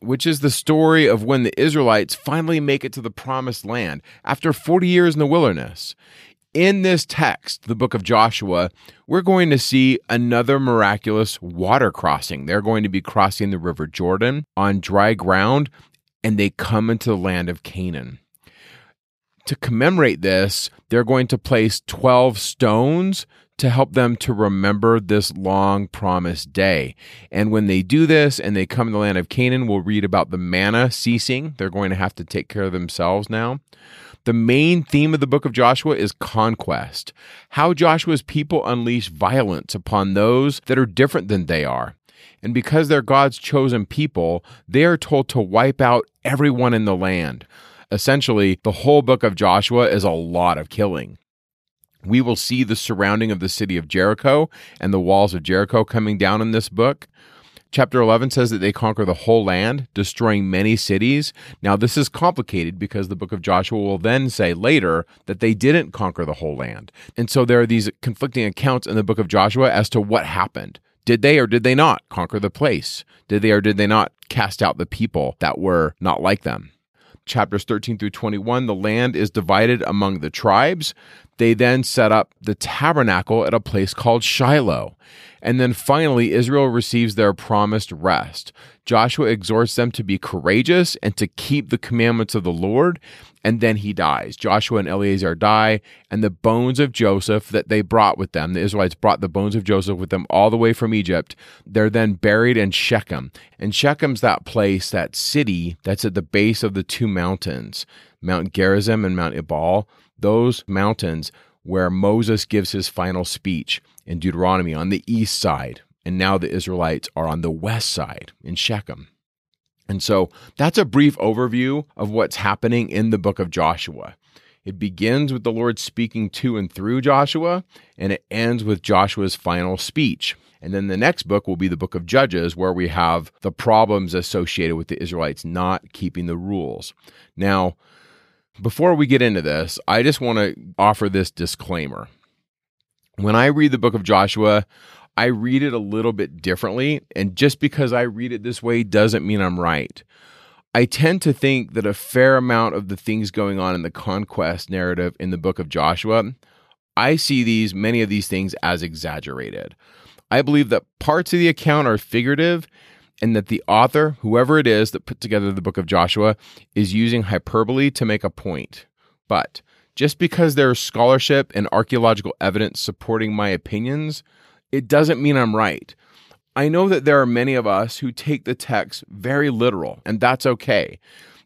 which is the story of when the Israelites finally make it to the promised land after 40 years in the wilderness. In this text, the book of Joshua, we're going to see another miraculous water crossing. They're going to be crossing the river Jordan on dry ground, and they come into the land of Canaan. To commemorate this, they're going to place 12 stones to help them to remember this long promised day. And when they do this and they come to the land of Canaan, we'll read about the manna ceasing. They're going to have to take care of themselves now. The main theme of the book of Joshua is conquest. How Joshua's people unleash violence upon those that are different than they are. And because they're God's chosen people, they are told to wipe out everyone in the land. Essentially, the whole book of Joshua is a lot of killing we will see the surrounding of the city of Jericho and the walls of Jericho coming down in this book. Chapter 11 says that they conquer the whole land, destroying many cities. Now, this is complicated because the book of Joshua will then say later that they didn't conquer the whole land. And so there are these conflicting accounts in the book of Joshua as to what happened. Did they or did they not conquer the place? Did they or did they not cast out the people that were not like them? Chapters 13 through 21, the land is divided among the tribes. They then set up the tabernacle at a place called Shiloh. And then finally, Israel receives their promised rest. Joshua exhorts them to be courageous and to keep the commandments of the Lord. And then he dies. Joshua and Eleazar die, and the bones of Joseph that they brought with them, the Israelites brought the bones of Joseph with them all the way from Egypt. They're then buried in Shechem. And Shechem's that place, that city that's at the base of the two mountains, Mount Gerizim and Mount Ebal those mountains where Moses gives his final speech in Deuteronomy on the east side. And now the Israelites are on the west side in Shechem. And so that's a brief overview of what's happening in the book of Joshua. It begins with the Lord speaking to and through Joshua, and it ends with Joshua's final speech. And then the next book will be the book of Judges, where we have the problems associated with the Israelites not keeping the rules. Now, before we get into this, I just want to offer this disclaimer. When I read the book of Joshua, I read it a little bit differently. And just because I read it this way doesn't mean I'm right. I tend to think that a fair amount of the things going on in the conquest narrative in the book of Joshua, I see these, many of these things as exaggerated. I believe that parts of the account are figurative and that the author, whoever it is that put together the book of Joshua, is using hyperbole to make a point. But just because there's scholarship and archaeological evidence supporting my opinions, it doesn't mean I'm right. I know that there are many of us who take the text very literal, and that's okay.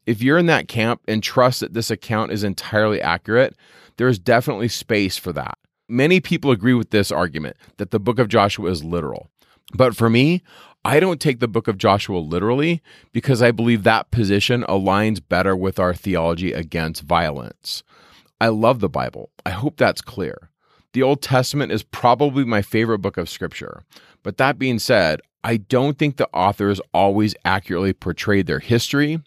If you're in that camp and trust that this account is entirely accurate, there is definitely space for that. Many people agree with this argument that the book of Joshua is literal. But for me, I don't take the book of Joshua literally because I believe that position aligns better with our theology against violence. I love the Bible. I hope that's clear. The Old Testament is probably my favorite book of scripture. But that being said, I don't think the authors always accurately portrayed their history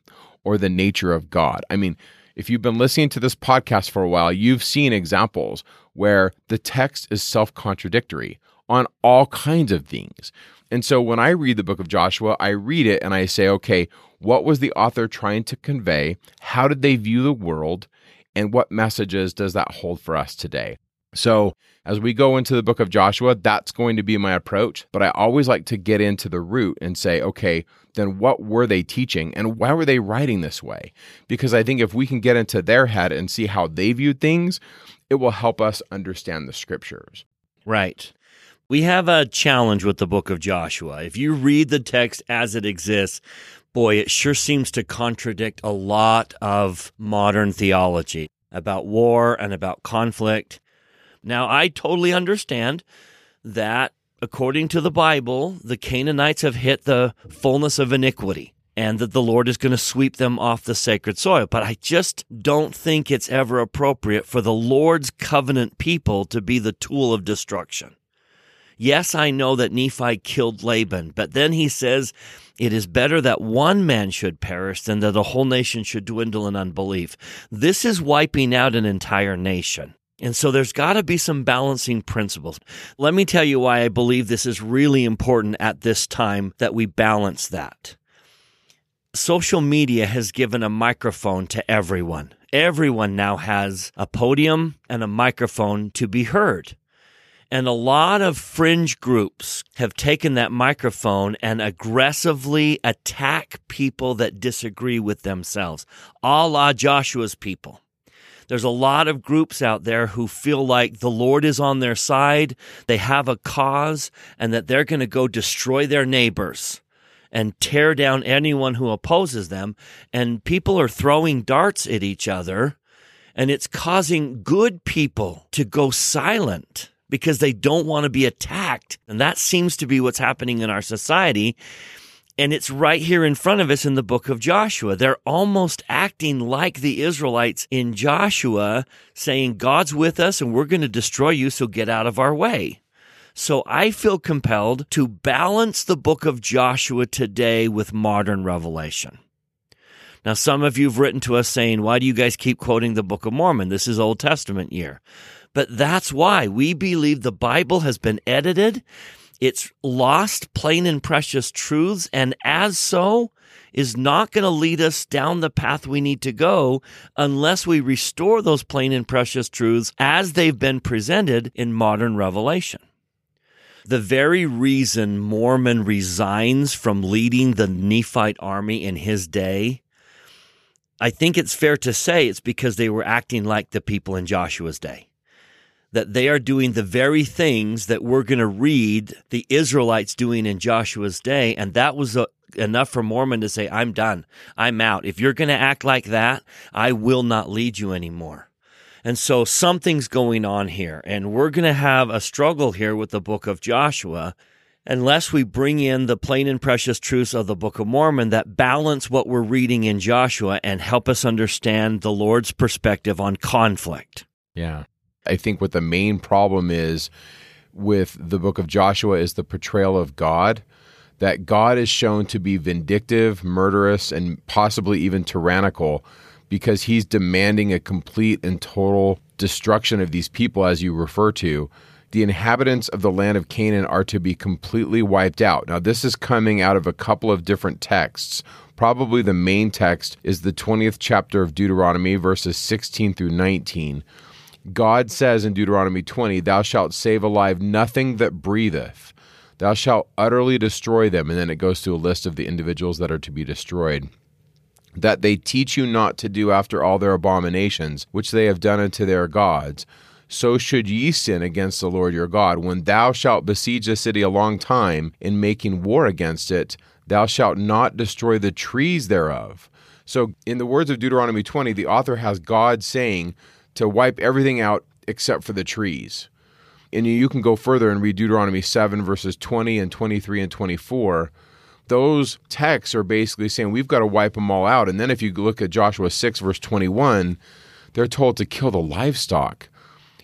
or the nature of God. I mean, if you've been listening to this podcast for a while, you've seen examples where the text is self contradictory on all kinds of things. And so when I read the book of Joshua, I read it and I say, okay, what was the author trying to convey? How did they view the world? And what messages does that hold for us today? So, as we go into the book of Joshua, that's going to be my approach. But I always like to get into the root and say, okay, then what were they teaching and why were they writing this way? Because I think if we can get into their head and see how they viewed things, it will help us understand the scriptures. Right. We have a challenge with the book of Joshua. If you read the text as it exists, boy, it sure seems to contradict a lot of modern theology about war and about conflict. Now, I totally understand that according to the Bible, the Canaanites have hit the fullness of iniquity. and that the Lord is going to sweep them off the sacred soil. But I just don't think it's ever appropriate for the Lord's covenant people to be the tool of destruction. Yes, I know that Nephi killed Laban, but then he says, it is better that one man should perish than that a whole nation should dwindle in unbelief. This is wiping out an entire nation. And so there's got to be some balancing principles. Let me tell you why I believe this is really important at this time that we balance that. Social media has given a microphone to everyone. Everyone now has a podium and a microphone to be heard. And a lot of fringe groups have taken that microphone and aggressively attack people that disagree with themselves, a la Joshua's people. There's a lot of groups out there who feel like the Lord is on their side, they have a cause, and that they're going to go destroy their neighbors and tear down anyone who opposes them. And people are throwing darts at each other, and it's causing good people to go silent because they don't want to be attacked. And that seems to be what's happening in our society. And it's right here in front of us in the book of Joshua. They're almost acting like the Israelites in Joshua, saying, God's with us and we're going to destroy you, so get out of our way. So I feel compelled to balance the book of Joshua today with modern revelation. Now, some of you have written to us saying, why do you guys keep quoting the Book of Mormon? This is Old Testament year. But that's why we believe the Bible has been edited. It's lost plain and precious truths. And as so, is not going to lead us down the path we need to go unless we restore those plain and precious truths as they've been presented in modern revelation. The very reason Mormon resigns from leading the Nephite army in his day, I think it's fair to say it's because they were acting like the people in Joshua's day that they are doing the very things that we're going to read the Israelites doing in Joshua's day. And that was a, uh, enough for Mormon to say, I'm done. I'm out. If you're going to act like that, I will not lead you anymore. And so something's going on here. And we're going to have a struggle here with the book of Joshua unless we bring in the plain and precious truths of the Book of Mormon that balance what we're reading in Joshua and help us understand the Lord's perspective on conflict. Yeah. I think what the main problem is with the book of Joshua is the portrayal of God. That God is shown to be vindictive, murderous, and possibly even tyrannical because he's demanding a complete and total destruction of these people, as you refer to. The inhabitants of the land of Canaan are to be completely wiped out. Now, this is coming out of a couple of different texts. Probably the main text is the 20th chapter of Deuteronomy, verses 16 through 19 God says in Deuteronomy 20, Thou shalt save alive nothing that breatheth. Thou shalt utterly destroy them. And then it goes to a list of the individuals that are to be destroyed. That they teach you not to do after all their abominations, which they have done unto their gods. So should ye sin against the Lord your God. When thou shalt besiege a city a long time in making war against it, thou shalt not destroy the trees thereof. So, in the words of Deuteronomy 20, the author has God saying, to wipe everything out except for the trees. And you can go further and read Deuteronomy 7, verses 20 and 23 and 24. Those texts are basically saying we've got to wipe them all out. And then if you look at Joshua 6, verse 21, they're told to kill the livestock.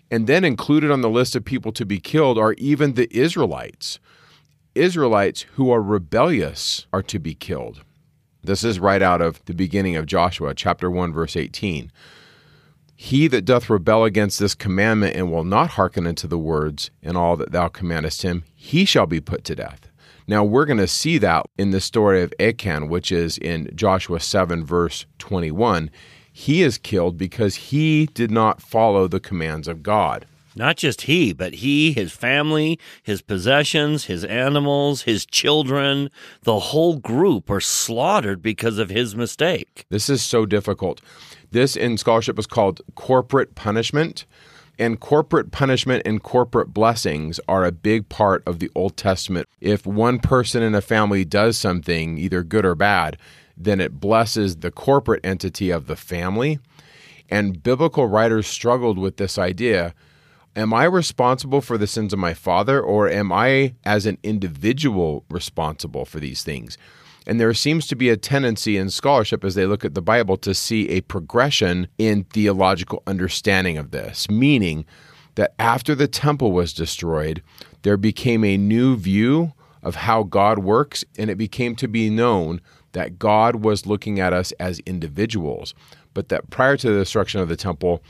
And then included on the list of people to be killed are even the Israelites. Israelites who are rebellious are to be killed. This is right out of the beginning of Joshua, chapter 1, verse 18. He that doth rebel against this commandment and will not hearken unto the words and all that thou commandest him, he shall be put to death. Now we're going to see that in the story of Achan, which is in Joshua 7, verse 21. He is killed because he did not follow the commands of God. Not just he, but he, his family, his possessions, his animals, his children, the whole group are slaughtered because of his mistake. This is so difficult. This in scholarship is called corporate punishment. And corporate punishment and corporate blessings are a big part of the Old Testament. If one person in a family does something, either good or bad, then it blesses the corporate entity of the family. And biblical writers struggled with this idea Am I responsible for the sins of my father, or am I, as an individual, responsible for these things? And there seems to be a tendency in scholarship as they look at the Bible to see a progression in theological understanding of this, meaning that after the temple was destroyed, there became a new view of how God works, and it became to be known that God was looking at us as individuals, but that prior to the destruction of the temple,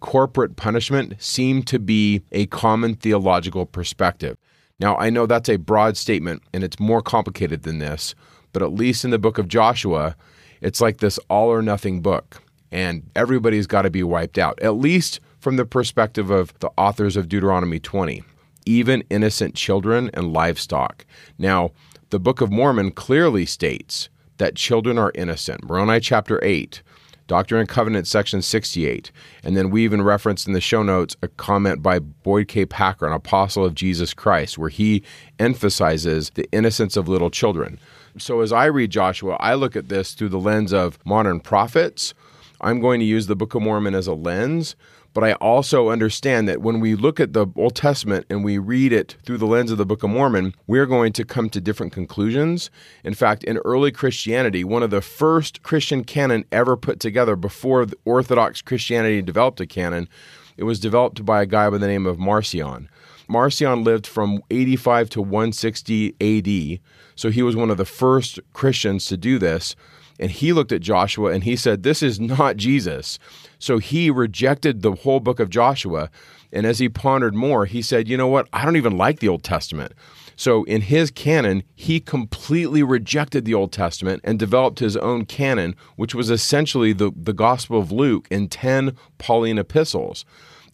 corporate punishment seemed to be a common theological perspective. Now, I know that's a broad statement and it's more complicated than this, but at least in the book of Joshua, it's like this all or nothing book, and everybody's got to be wiped out, at least from the perspective of the authors of Deuteronomy 20, even innocent children and livestock. Now, the Book of Mormon clearly states that children are innocent. Moroni chapter 8, Doctrine and Covenants section 68. And then we even referenced in the show notes a comment by Boyd K. Packer, an apostle of Jesus Christ, where he emphasizes the innocence of little children. So as I read Joshua, I look at this through the lens of modern prophets. I'm going to use the Book of Mormon as a lens, but I also understand that when we look at the Old Testament and we read it through the lens of the Book of Mormon, we're going to come to different conclusions. In fact, in early Christianity, one of the first Christian canon ever put together before Orthodox Christianity developed a canon, it was developed by a guy by the name of Marcion. Marcion lived from 85 to 160 AD, so he was one of the first Christians to do this. And he looked at Joshua and he said, This is not Jesus. So he rejected the whole book of Joshua. And as he pondered more, he said, You know what? I don't even like the Old Testament. So in his canon, he completely rejected the Old Testament and developed his own canon, which was essentially the, the Gospel of Luke in 10 Pauline epistles.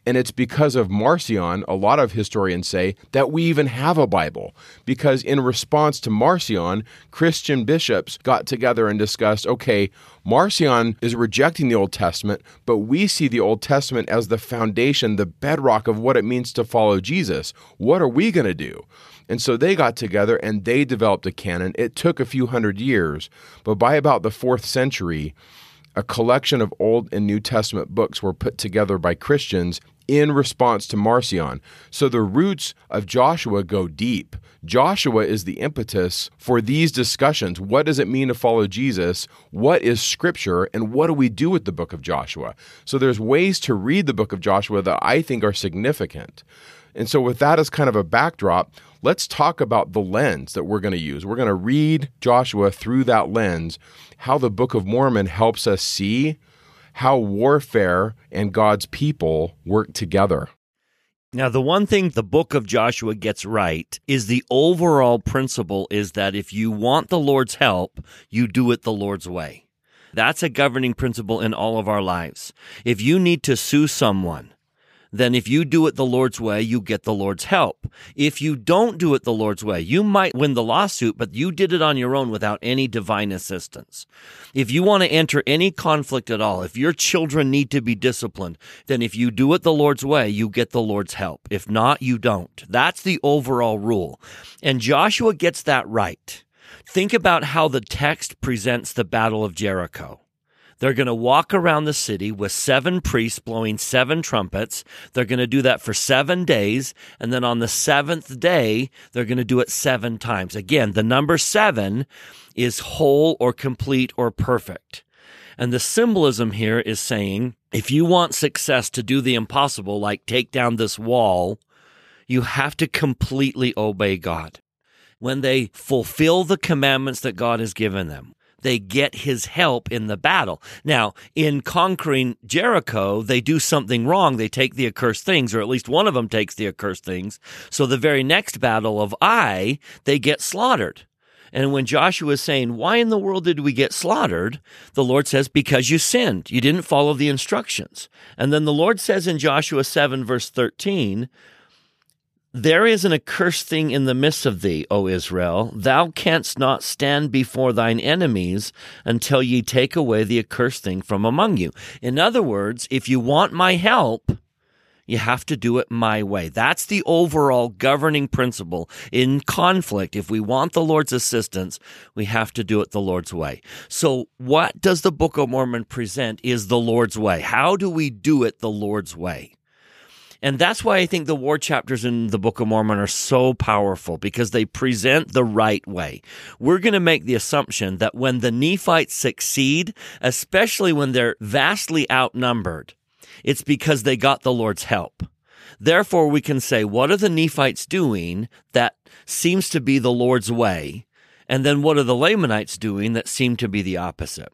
And it's because of Marcion, a lot of historians say, that we even have a Bible. Because in response to Marcion, Christian bishops got together and discussed okay, Marcion is rejecting the Old Testament, but we see the Old Testament as the foundation, the bedrock of what it means to follow Jesus. What are we going to do? And so they got together and they developed a canon. It took a few hundred years, but by about the fourth century, a collection of Old and New Testament books were put together by Christians in response to Marcion. So the roots of Joshua go deep. Joshua is the impetus for these discussions. What does it mean to follow Jesus? What is scripture? And what do we do with the book of Joshua? So there's ways to read the book of Joshua that I think are significant. And so, with that as kind of a backdrop, let's talk about the lens that we're going to use. We're going to read Joshua through that lens, how the Book of Mormon helps us see how warfare and God's people work together. Now, the one thing the book of Joshua gets right is the overall principle is that if you want the Lord's help, you do it the Lord's way. That's a governing principle in all of our lives. If you need to sue someone, then if you do it the Lord's way, you get the Lord's help. If you don't do it the Lord's way, you might win the lawsuit, but you did it on your own without any divine assistance. If you want to enter any conflict at all, if your children need to be disciplined, then if you do it the Lord's way, you get the Lord's help. If not, you don't. That's the overall rule. And Joshua gets that right. Think about how the text presents the Battle of Jericho. They're going to walk around the city with seven priests blowing seven trumpets. They're going to do that for seven days. And then on the seventh day, they're going to do it seven times. Again, the number seven is whole or complete or perfect. And the symbolism here is saying if you want success to do the impossible, like take down this wall, you have to completely obey God. When they fulfill the commandments that God has given them, they get his help in the battle. Now, in conquering Jericho, they do something wrong. They take the accursed things, or at least one of them takes the accursed things. So the very next battle of Ai, they get slaughtered. And when Joshua is saying, Why in the world did we get slaughtered? The Lord says, Because you sinned. You didn't follow the instructions. And then the Lord says in Joshua 7, verse 13, there is an accursed thing in the midst of thee, O Israel. Thou canst not stand before thine enemies until ye take away the accursed thing from among you. In other words, if you want my help, you have to do it my way. That's the overall governing principle in conflict. If we want the Lord's assistance, we have to do it the Lord's way. So what does the Book of Mormon present is the Lord's way. How do we do it the Lord's way? And that's why I think the war chapters in the Book of Mormon are so powerful because they present the right way. We're going to make the assumption that when the Nephites succeed, especially when they're vastly outnumbered, it's because they got the Lord's help. Therefore, we can say, what are the Nephites doing that seems to be the Lord's way? And then what are the Lamanites doing that seem to be the opposite?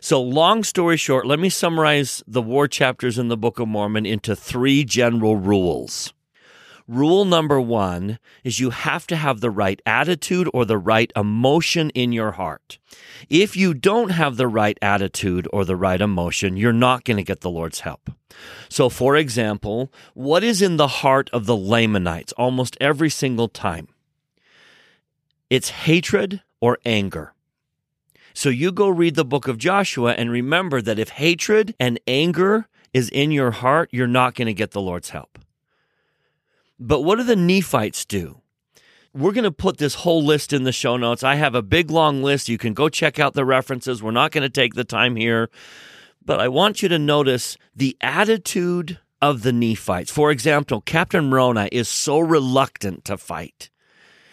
So, long story short, let me summarize the war chapters in the Book of Mormon into three general rules. Rule number one is you have to have the right attitude or the right emotion in your heart. If you don't have the right attitude or the right emotion, you're not going to get the Lord's help. So, for example, what is in the heart of the Lamanites almost every single time? It's hatred or anger. So you go read the book of Joshua and remember that if hatred and anger is in your heart, you're not going to get the Lord's help. But what do the Nephites do? We're going to put this whole list in the show notes. I have a big long list. You can go check out the references. We're not going to take the time here. But I want you to notice the attitude of the Nephites. For example, Captain Moroni is so reluctant to fight.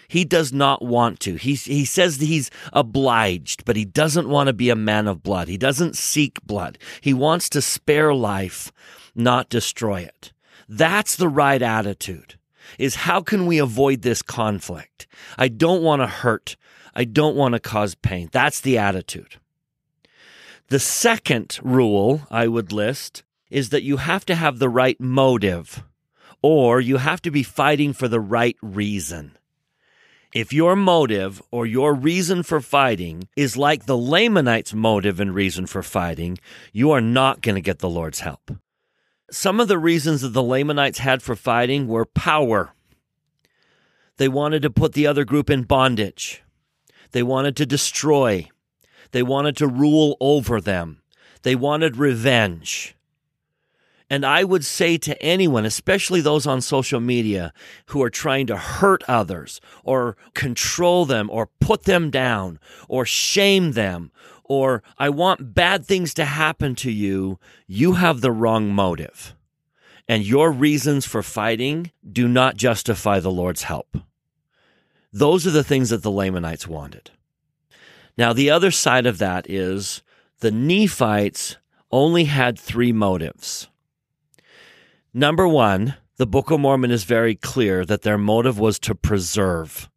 He does not want to. He, he says he's obliged, but he doesn't want to be a man of blood. He doesn't seek blood. He wants to spare life, not destroy it. That's the right attitude is how can we avoid this conflict? I don't want to hurt. I don't want to cause pain. That's the attitude. The second rule I would list is that you have to have the right motive or you have to be fighting for the right reason. If your motive or your reason for fighting is like the Lamanites' motive and reason for fighting, you are not going to get the Lord's help. Some of the reasons that the Lamanites had for fighting were power. They wanted to put the other group in bondage. They wanted to destroy. They wanted to rule over them. They wanted revenge. And I would say to anyone, especially those on social media who are trying to hurt others or control them or put them down or shame them or I want bad things to happen to you, you have the wrong motive. And your reasons for fighting do not justify the Lord's help. Those are the things that the Lamanites wanted. Now, the other side of that is the Nephites only had three motives. Number one, the Book of Mormon is very clear that their motive was to preserve,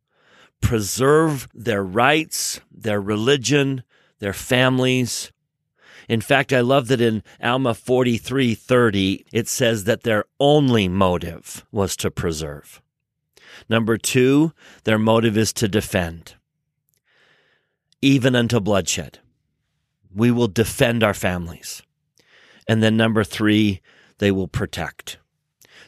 preserve their rights, their religion, their families. In fact, I love that in Alma 43:30 it says that their only motive was to preserve. Number 2, their motive is to defend. Even unto bloodshed. We will defend our families. And then number 3, they will protect.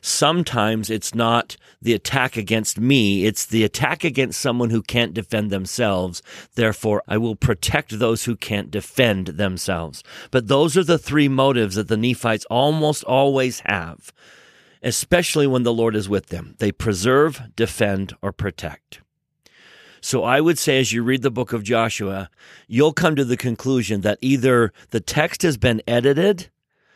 Sometimes it's not the attack against me, it's the attack against someone who can't defend themselves. Therefore, I will protect those who can't defend themselves. But those are the three motives that the Nephites almost always have, especially when the Lord is with them. They preserve, defend, or protect. So I would say, as you read the book of Joshua, you'll come to the conclusion that either the text has been edited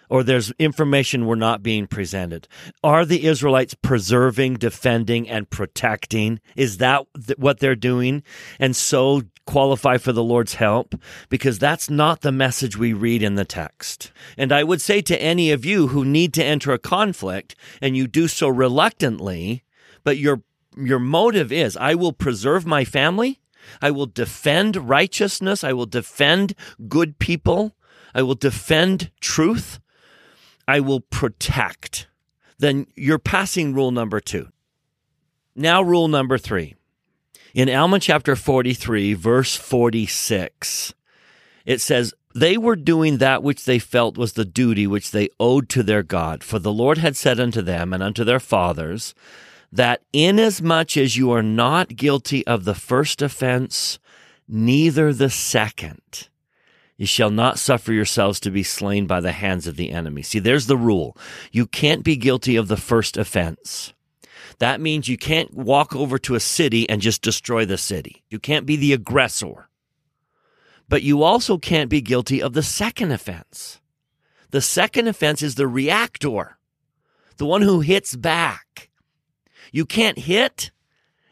or there's information we're not being presented. Are the Israelites preserving, defending, and protecting? Is that what they're doing? And so qualify for the Lord's help? Because that's not the message we read in the text. And I would say to any of you who need to enter a conflict and you do so reluctantly, but your, your motive is, I will preserve my family. I will defend righteousness. I will defend good people. I will defend truth. I will protect, then you're passing rule number two. Now, rule number three. In Alma chapter 43, verse 46, it says, They were doing that which they felt was the duty which they owed to their God. For the Lord had said unto them and unto their fathers, that inasmuch as you are not guilty of the first offense, neither the second. You shall not suffer yourselves to be slain by the hands of the enemy. See, there's the rule. You can't be guilty of the first offense. That means you can't walk over to a city and just destroy the city. You can't be the aggressor. But you also can't be guilty of the second offense. The second offense is the reactor. the one who hits back. You can't hit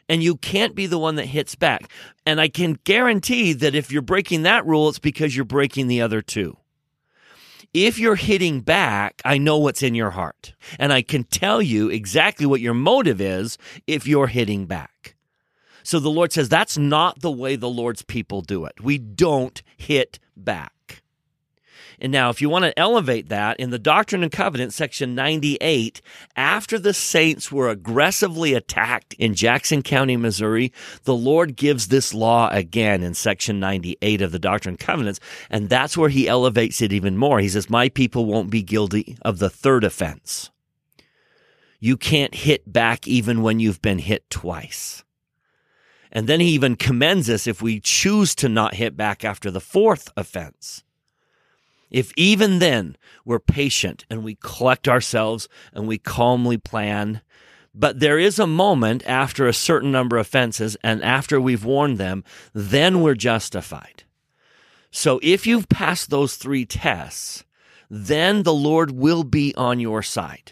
and you can't be the one that hits back. And I can guarantee that if you're breaking that rule, it's because you're breaking the other two. If you're hitting back, I know what's in your heart. And I can tell you exactly what your motive is if you're hitting back. So the Lord says that's not the way the Lord's people do it. We don't hit back. And now, if you want to elevate that, in the Doctrine and Covenants, section 98, after the saints were aggressively attacked in Jackson County, Missouri, the Lord gives this law again in section 98 of the Doctrine and Covenants. And that's where he elevates it even more. He says, My people won't be guilty of the third offense. You can't hit back even when you've been hit twice. And then he even commends us if we choose to not hit back after the fourth offense. If even then we're patient and we collect ourselves and we calmly plan, but there is a moment after a certain number of offenses and after we've warned them, then we're justified. So if you've passed those three tests, then the Lord will be on your side.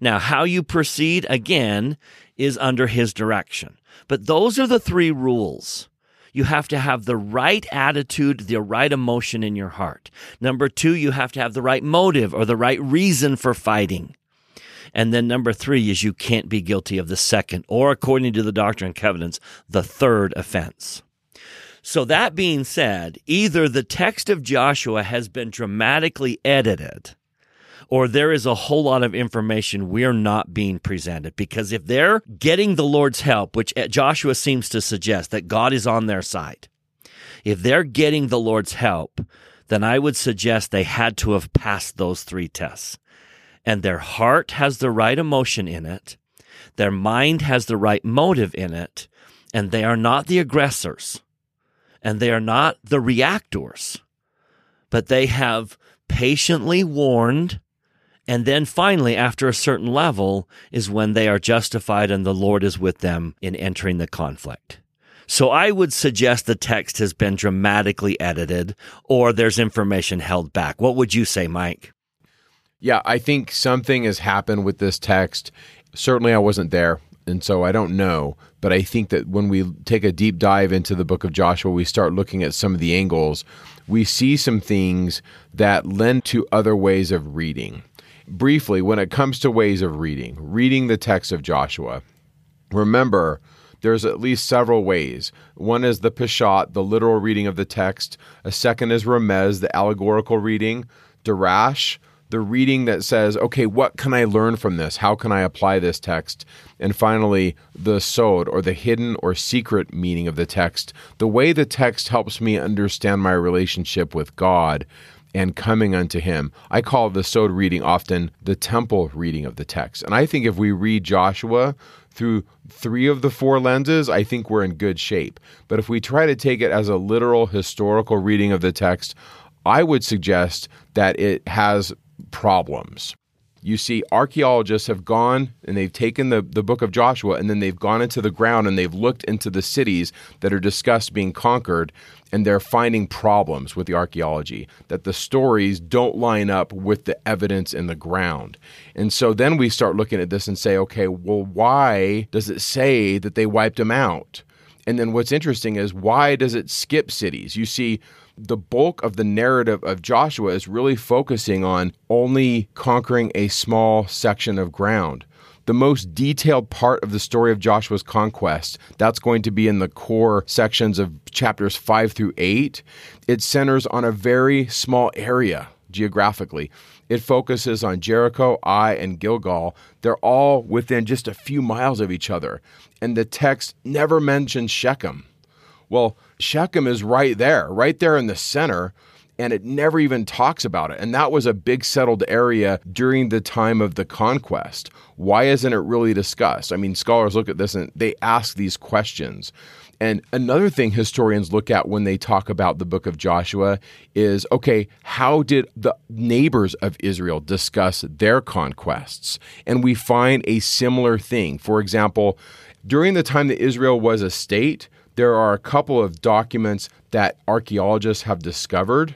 Now, how you proceed again is under his direction. But those are the three rules you have to have the right attitude, the right emotion in your heart. Number two, you have to have the right motive or the right reason for fighting. And then number three is you can't be guilty of the second, or according to the Doctrine and Covenants, the third offense. So that being said, either the text of Joshua has been dramatically edited or there is a whole lot of information we're not being presented. Because if they're getting the Lord's help, which uh, Joshua seems to suggest that God is on their side, if they're getting the Lord's help, then I would suggest they had to have passed those three tests. And their heart has the right emotion in it, their mind has the right motive in it, and they are not the aggressors, and they are not the reactors, but they have patiently warned and then finally, after a certain level, is when they are justified and the Lord is with them in entering the conflict. So I would suggest the text has been dramatically edited or there's information held back. What would you say, Mike? Yeah, I think something has happened with this text. Certainly, I wasn't there, and so I don't know. But I think that when we take a deep dive into the book of Joshua, we start looking at some of the angles. We see some things that lend to other ways of reading briefly, when it comes to ways of reading, reading the text of Joshua, remember there's at least several ways. One is the Peshat, the literal reading of the text. A second is Remez, the allegorical reading. Darash, the reading that says, okay, what can I learn from this? How can I apply this text? And finally, the Sod, or the hidden or secret meaning of the text, the way the text helps me understand my relationship with God and coming unto him. I call the Sod reading often the temple reading of the text. And I think if we read Joshua through three of the four lenses, I think we're in good shape. But if we try to take it as a literal historical reading of the text, I would suggest that it has problems you see archaeologists have gone and they've taken the, the book of Joshua and then they've gone into the ground and they've looked into the cities that are discussed being conquered and they're finding problems with the archaeology that the stories don't line up with the evidence in the ground. And so then we start looking at this and say, okay, well, why does it say that they wiped them out? And then what's interesting is why does it skip cities? You see, the bulk of the narrative of Joshua is really focusing on only conquering a small section of ground. The most detailed part of the story of Joshua's conquest, that's going to be in the core sections of chapters 5 through 8. It centers on a very small area geographically. It focuses on Jericho, Ai, and Gilgal. They're all within just a few miles of each other. And the text never mentions Shechem. Well, Shechem is right there, right there in the center, and it never even talks about it. And that was a big settled area during the time of the conquest. Why isn't it really discussed? I mean, scholars look at this and they ask these questions. And another thing historians look at when they talk about the book of Joshua is okay, how did the neighbors of Israel discuss their conquests? And we find a similar thing. For example, during the time that Israel was a state, there are a couple of documents that archaeologists have discovered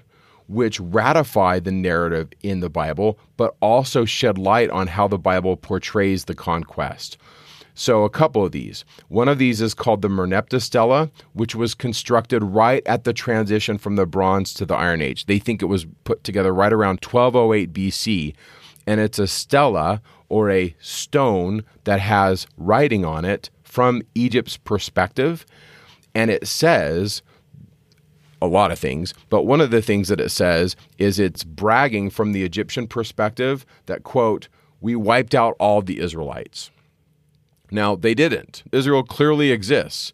which ratify the narrative in the Bible, but also shed light on how the Bible portrays the conquest. So, a couple of these. One of these is called the Merneptah Stela, which was constructed right at the transition from the Bronze to the Iron Age. They think it was put together right around 1208 BC, and it's a stela or a stone that has writing on it from Egypt's perspective. And it says a lot of things, but one of the things that it says is it's bragging from the Egyptian perspective that, quote, we wiped out all the Israelites. Now, they didn't. Israel clearly exists.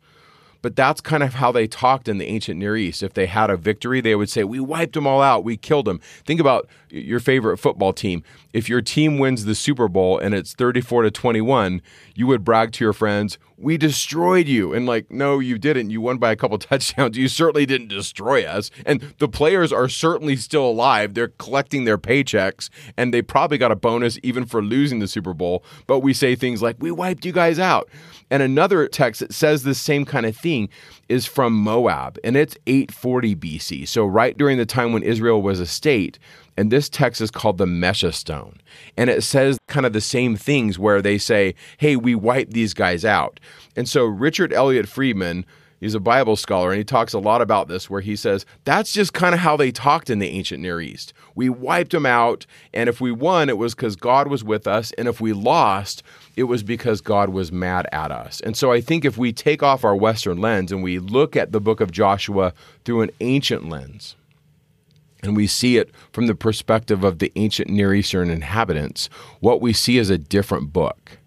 But that's kind of how they talked in the ancient Near East. If they had a victory, they would say, We wiped them all out. We killed them. Think about your favorite football team. If your team wins the Super Bowl and it's 34 to 21, you would brag to your friends, We destroyed you. And like, no, you didn't. You won by a couple touchdowns. You certainly didn't destroy us. And the players are certainly still alive. They're collecting their paychecks and they probably got a bonus even for losing the Super Bowl. But we say things like, We wiped you guys out. And another text that says the same kind of thing is from Moab, and it's 840 BC. So, right during the time when Israel was a state. And this text is called the Mesha Stone. And it says kind of the same things where they say, hey, we wiped these guys out. And so, Richard Elliott Friedman He's a Bible scholar and he talks a lot about this, where he says that's just kind of how they talked in the ancient Near East. We wiped them out, and if we won, it was because God was with us, and if we lost, it was because God was mad at us. And so I think if we take off our Western lens and we look at the book of Joshua through an ancient lens, and we see it from the perspective of the ancient Near Eastern inhabitants, what we see is a different book.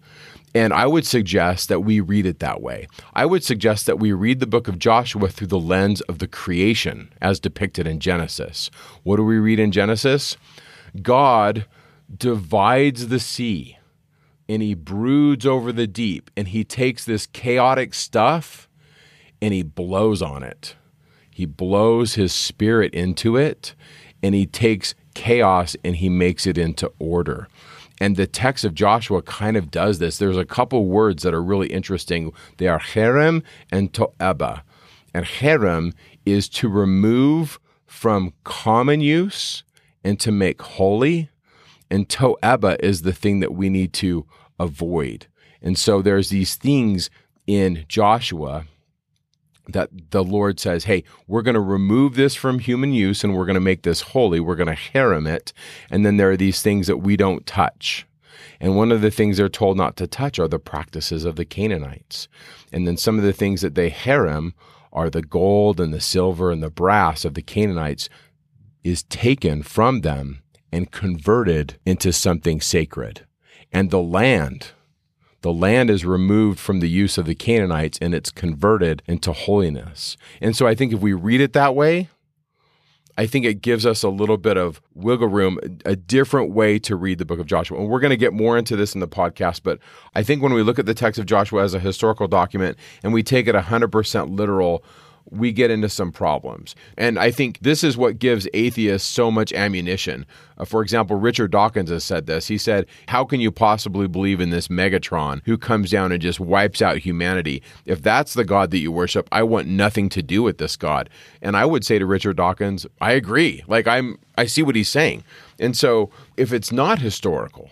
And I would suggest that we read it that way. I would suggest that we read the book of Joshua through the lens of the creation as depicted in Genesis. What do we read in Genesis? God divides the sea and he broods over the deep and he takes this chaotic stuff and he blows on it. He blows his spirit into it and he takes chaos and he makes it into order. And the text of Joshua kind of does this. There's a couple words that are really interesting. They are cherem and to'eba. And cherem is to remove from common use and to make holy. And to'eba is the thing that we need to avoid. And so there's these things in Joshua that the Lord says, hey, we're going to remove this from human use and we're going to make this holy. We're going to cherem it. And then there are these things that we don't touch. And one of the things they're told not to touch are the practices of the Canaanites. And then some of the things that they cherem are the gold and the silver and the brass of the Canaanites is taken from them and converted into something sacred. And the land the land is removed from the use of the Canaanites and it's converted into holiness. And so I think if we read it that way, I think it gives us a little bit of wiggle room, a different way to read the book of Joshua. And we're going to get more into this in the podcast, but I think when we look at the text of Joshua as a historical document and we take it 100% literal, we get into some problems. And I think this is what gives atheists so much ammunition. Uh, for example, Richard Dawkins has said this. He said, How can you possibly believe in this Megatron who comes down and just wipes out humanity? If that's the God that you worship, I want nothing to do with this God. And I would say to Richard Dawkins, I agree. Like, I'm, I see what he's saying. And so if it's not historical,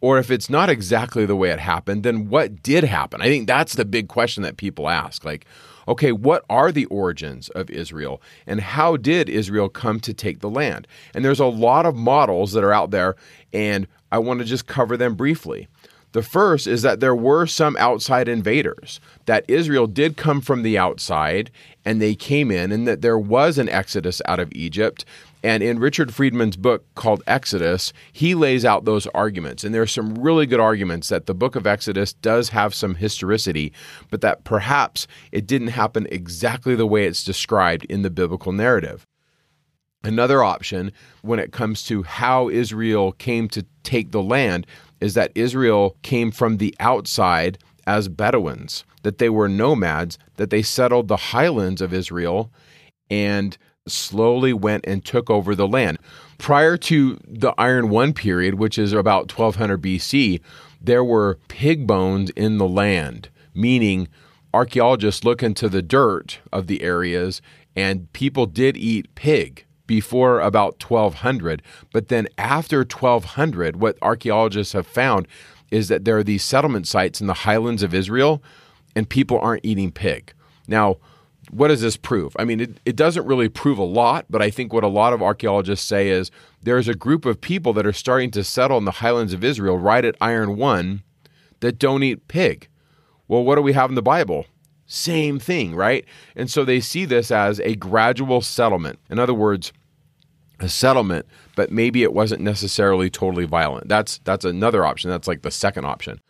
or if it's not exactly the way it happened, then what did happen? I think that's the big question that people ask. Like, okay, what are the origins of Israel and how did Israel come to take the land? And there's a lot of models that are out there, and I want to just cover them briefly. The first is that there were some outside invaders, that Israel did come from the outside and they came in, and that there was an exodus out of Egypt, and in Richard Friedman's book called Exodus, he lays out those arguments. And there are some really good arguments that the book of Exodus does have some historicity, but that perhaps it didn't happen exactly the way it's described in the biblical narrative. Another option when it comes to how Israel came to take the land is that Israel came from the outside as Bedouins, that they were nomads, that they settled the highlands of Israel and slowly went and took over the land. Prior to the Iron One period, which is about 1200 BC, there were pig bones in the land, meaning archaeologists look into the dirt of the areas and people did eat pig before about 1200. But then after 1200, what archaeologists have found is that there are these settlement sites in the highlands of Israel and people aren't eating pig. Now, what does this prove? I mean, it, it doesn't really prove a lot, but I think what a lot of archaeologists say is there's a group of people that are starting to settle in the highlands of Israel right at Iron One that don't eat pig. Well, what do we have in the Bible? Same thing, right? And so they see this as a gradual settlement. In other words, a settlement, but maybe it wasn't necessarily totally violent. That's that's another option. That's like the second option.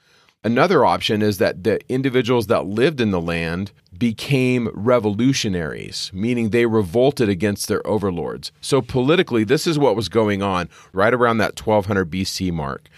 Another option is that the individuals that lived in the land became revolutionaries, meaning they revolted against their overlords. So politically, this is what was going on right around that 1200 BC mark.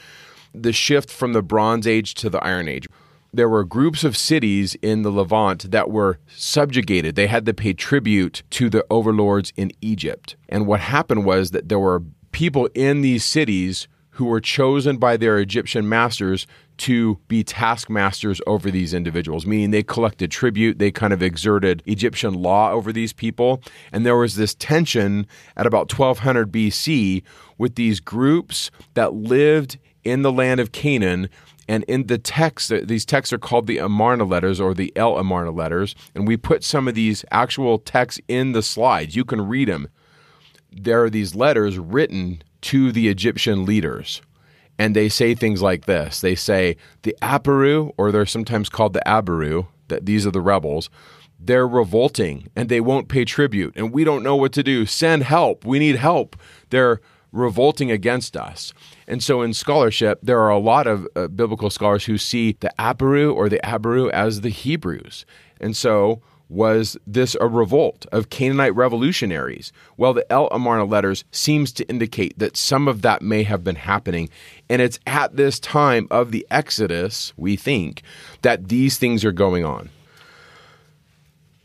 The shift from the Bronze Age to the Iron Age there were groups of cities in the Levant that were subjugated. They had to pay tribute to the overlords in Egypt. And what happened was that there were people in these cities who were chosen by their Egyptian masters to be taskmasters over these individuals, meaning they collected tribute, they kind of exerted Egyptian law over these people. And there was this tension at about 1200 BC with these groups that lived in the land of Canaan and in the text, these texts are called the Amarna letters or the El Amarna letters. And we put some of these actual texts in the slides. You can read them. There are these letters written to the Egyptian leaders. And they say things like this They say, the Aparu, or they're sometimes called the Abaru, that these are the rebels, they're revolting and they won't pay tribute. And we don't know what to do. Send help. We need help. They're revolting against us. And so in scholarship, there are a lot of uh, biblical scholars who see the Aparu or the Abaru as the Hebrews. And so was this a revolt of Canaanite revolutionaries? Well, the El Amarna letters seems to indicate that some of that may have been happening. And it's at this time of the Exodus, we think, that these things are going on.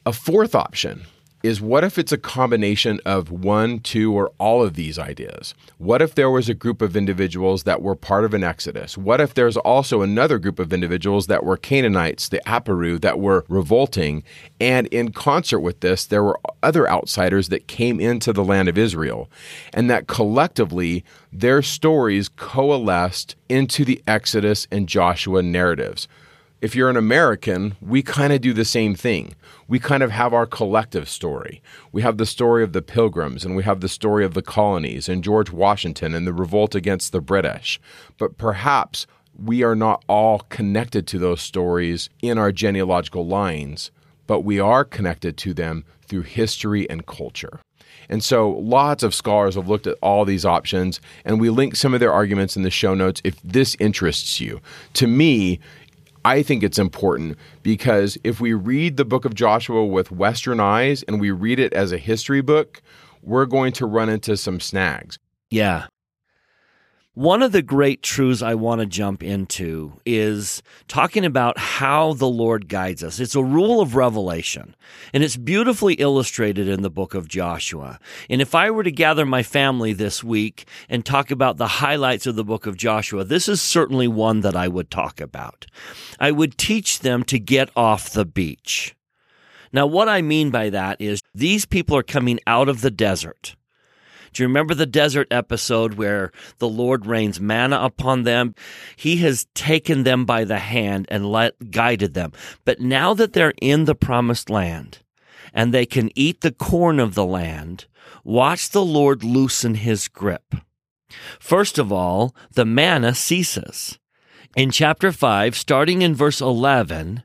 A fourth option is what if it's a combination of one, two, or all of these ideas? What if there was a group of individuals that were part of an exodus? What if there's also another group of individuals that were Canaanites, the Aparu, that were revolting? And in concert with this, there were other outsiders that came into the land of Israel, and that collectively their stories coalesced into the Exodus and Joshua narratives if you're an American, we kind of do the same thing. We kind of have our collective story. We have the story of the Pilgrims, and we have the story of the colonies, and George Washington, and the revolt against the British. But perhaps we are not all connected to those stories in our genealogical lines, but we are connected to them through history and culture. And so lots of scholars have looked at all these options, and we link some of their arguments in the show notes if this interests you. To me, I think it's important because if we read the book of Joshua with Western eyes and we read it as a history book, we're going to run into some snags. Yeah. One of the great truths I want to jump into is talking about how the Lord guides us. It's a rule of revelation, and it's beautifully illustrated in the book of Joshua. And if I were to gather my family this week and talk about the highlights of the book of Joshua, this is certainly one that I would talk about. I would teach them to get off the beach. Now, what I mean by that is these people are coming out of the desert. Do you remember the desert episode where the Lord rains manna upon them? He has taken them by the hand and let, guided them. But now that they're in the promised land and they can eat the corn of the land, watch the Lord loosen his grip. First of all, the manna ceases. In chapter 5, starting in verse 11,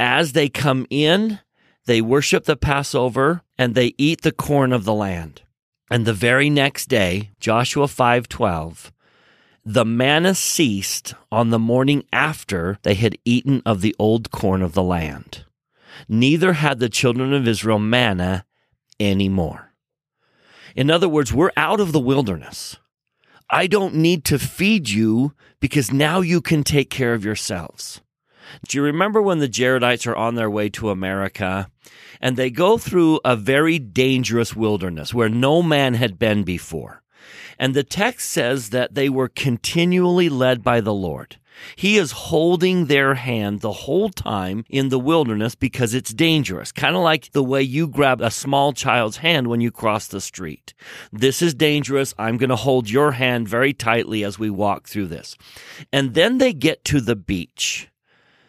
as they come in, they worship the Passover and they eat the corn of the land. And the very next day, Joshua 5:12, the manna ceased on the morning after they had eaten of the old corn of the land. Neither had the children of Israel manna any more. In other words, we're out of the wilderness. I don't need to feed you because now you can take care of yourselves. Do you remember when the Jaredites are on their way to America and they go through a very dangerous wilderness where no man had been before? And the text says that they were continually led by the Lord. He is holding their hand the whole time in the wilderness because it's dangerous. Kind of like the way you grab a small child's hand when you cross the street. This is dangerous. I'm going to hold your hand very tightly as we walk through this. And then they get to the beach.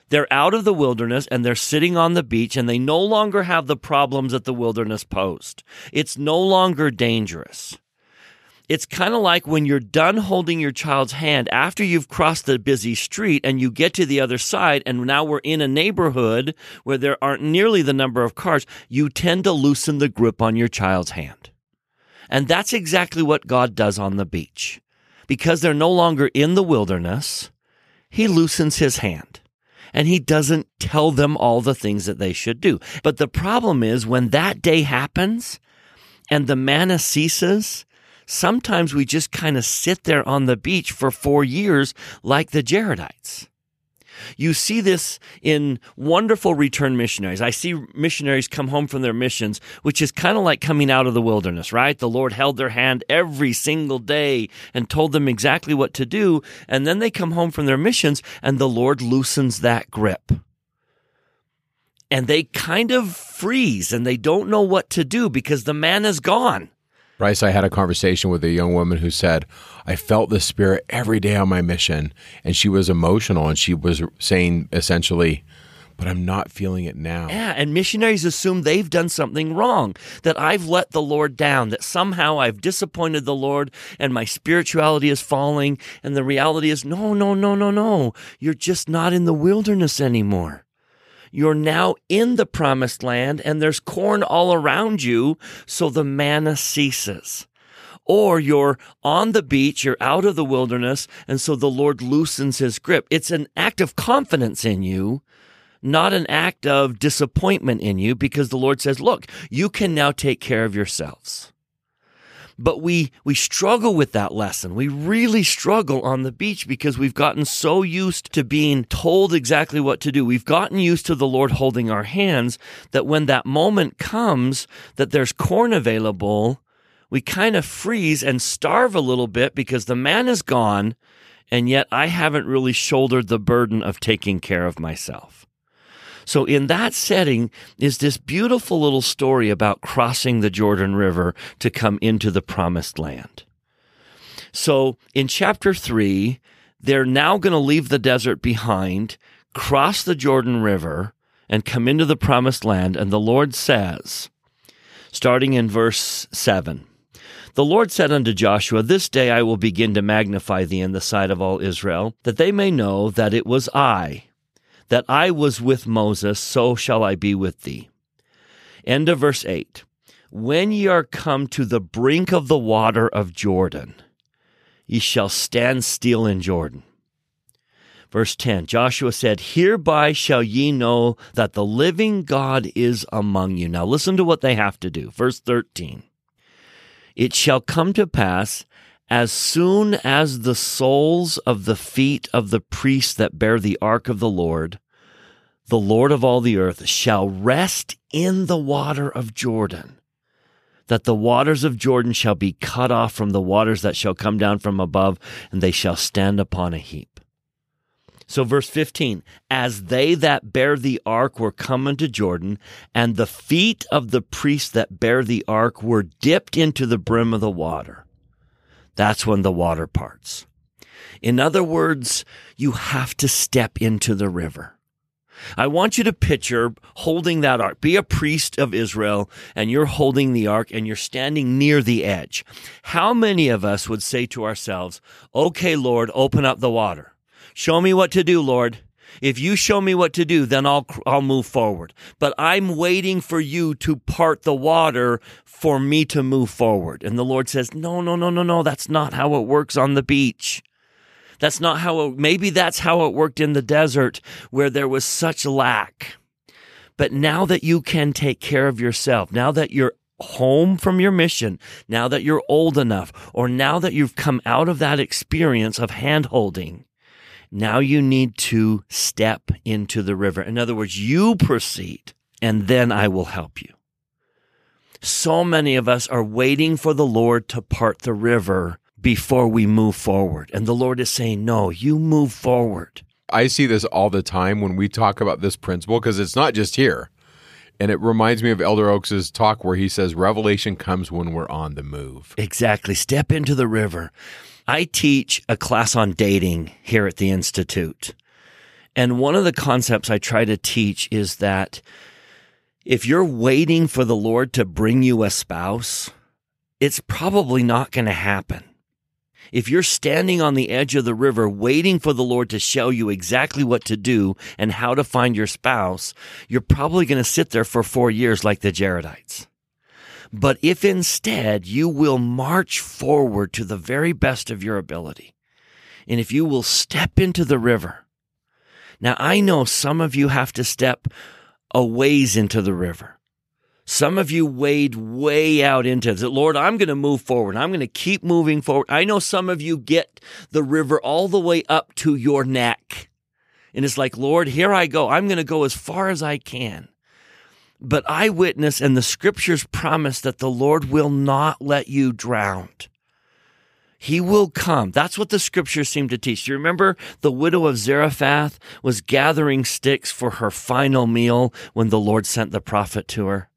They're out of the wilderness and they're sitting on the beach and they no longer have the problems that the wilderness posed. It's no longer dangerous. It's kind of like when you're done holding your child's hand after you've crossed the busy street and you get to the other side, and now we're in a neighborhood where there aren't nearly the number of cars, you tend to loosen the grip on your child's hand. And that's exactly what God does on the beach. Because they're no longer in the wilderness, He loosens His hand and he doesn't tell them all the things that they should do. But the problem is when that day happens and the manna ceases, sometimes we just kind of sit there on the beach for four years like the Jaredites. You see this in wonderful return missionaries. I see missionaries come home from their missions, which is kind of like coming out of the wilderness, right? The Lord held their hand every single day and told them exactly what to do. And then they come home from their missions and the Lord loosens that grip. And they kind of freeze and they don't know what to do because the man is gone. Bryce, I had a conversation with a young woman who said, I felt the spirit every day on my mission. And she was emotional and she was saying essentially, but I'm not feeling it now. Yeah, and missionaries assume they've done something wrong, that I've let the Lord down, that somehow I've disappointed the Lord and my spirituality is falling. And the reality is, no, no, no, no, no. You're just not in the wilderness anymore. You're now in the promised land and there's corn all around you, so the manna ceases. Or you're on the beach, you're out of the wilderness, and so the Lord loosens his grip. It's an act of confidence in you, not an act of disappointment in you, because the Lord says, look, you can now take care of yourselves but we we struggle with that lesson. We really struggle on the beach because we've gotten so used to being told exactly what to do. We've gotten used to the Lord holding our hands that when that moment comes that there's corn available, we kind of freeze and starve a little bit because the man is gone and yet I haven't really shouldered the burden of taking care of myself. So in that setting is this beautiful little story about crossing the Jordan River to come into the promised land. So in chapter three, they're now going to leave the desert behind, cross the Jordan River, and come into the promised land. And the Lord says, starting in verse 7, the Lord said unto Joshua, This day I will begin to magnify thee in the sight of all Israel, that they may know that it was I that I was with Moses, so shall I be with thee. End of verse 8. When ye are come to the brink of the water of Jordan, ye shall stand still in Jordan. Verse 10 Joshua said, Hereby shall ye know that the living God is among you. Now listen to what they have to do. Verse 13 It shall come to pass as soon as the soles of the feet of the priests that bear the ark of the Lord, the Lord of all the earth, shall rest in the water of Jordan, that the waters of Jordan shall be cut off from the waters that shall come down from above, and they shall stand upon a heap. So, verse 15, as they that bear the ark were come unto Jordan, and the feet of the priests that bear the ark were dipped into the brim of the water that's when the water parts. In other words, you have to step into the river. I want you to picture holding that ark. Be a priest of Israel and you're holding the ark and you're standing near the edge. How many of us would say to ourselves, okay, Lord, open up the water. Show me what to do, Lord. If you show me what to do, then I'll, I'll move forward. But I'm waiting for you to part the water for me to move forward. And the Lord says, no, no, no, no, no. That's not how it works on the beach. That's not how it, maybe that's how it worked in the desert where there was such lack. But now that you can take care of yourself, now that you're home from your mission, now that you're old enough, or now that you've come out of that experience of hand holding, now you need to step into the river. In other words, you proceed and then I will help you. So many of us are waiting for the Lord to part the river before we move forward. And the Lord is saying, no, you move forward. I see this all the time when we talk about this principle because it's not just here. And it reminds me of Elder Oaks's talk where he says revelation comes when we're on the move. Exactly. Step into the river. I teach a class on dating here at the Institute. And one of the concepts I try to teach is that if you're waiting for the Lord to bring you a spouse, it's probably not going to happen. If you're standing on the edge of the river waiting for the Lord to show you exactly what to do and how to find your spouse, you're probably going to sit there for four years like the Jaredites. But if instead you will march forward to the very best of your ability, and if you will step into the river, now I know some of you have to step a ways into the river. Some of you wade way out into it. Lord, I'm going to move forward. I'm going to keep moving forward. I know some of you get the river all the way up to your neck. And it's like, Lord, here I go. I'm going to go as far as I can. But I witness and the scriptures promise that the Lord will not let you drown. He will come. That's what the scriptures seem to teach. You remember the widow of Zarephath was gathering sticks for her final meal when the Lord sent the prophet to her?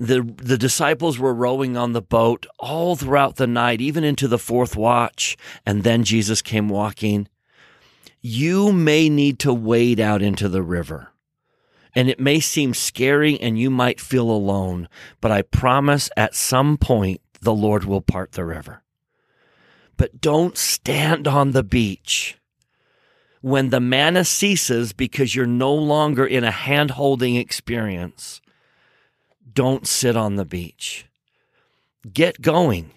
the the disciples were rowing on the boat all throughout the night, even into the fourth watch, and then Jesus came walking. You may need to wade out into the river. And it may seem scary and you might feel alone, but I promise at some point the Lord will part the river. But don't stand on the beach when the manna ceases because you're no longer in a hand holding experience don't sit on the beach. Get going.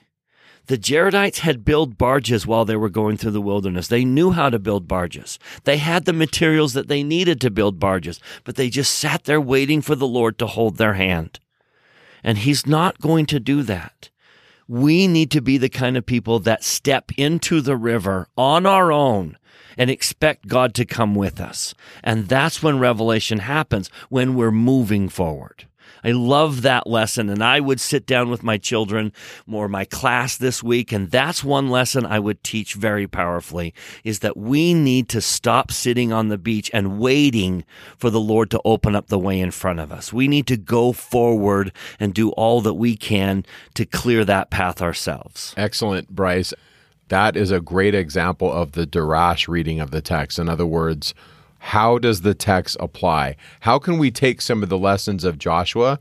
The Jaredites had built barges while they were going through the wilderness. They knew how to build barges. They had the materials that they needed to build barges, but they just sat there waiting for the Lord to hold their hand. And He's not going to do that. We need to be the kind of people that step into the river on our own and expect God to come with us. And that's when revelation happens, when we're moving forward. I love that lesson. And I would sit down with my children or my class this week. And that's one lesson I would teach very powerfully is that we need to stop sitting on the beach and waiting for the Lord to open up the way in front of us. We need to go forward and do all that we can to clear that path ourselves. Excellent, Bryce. That is a great example of the Darash reading of the text. In other words, how does the text apply? How can we take some of the lessons of Joshua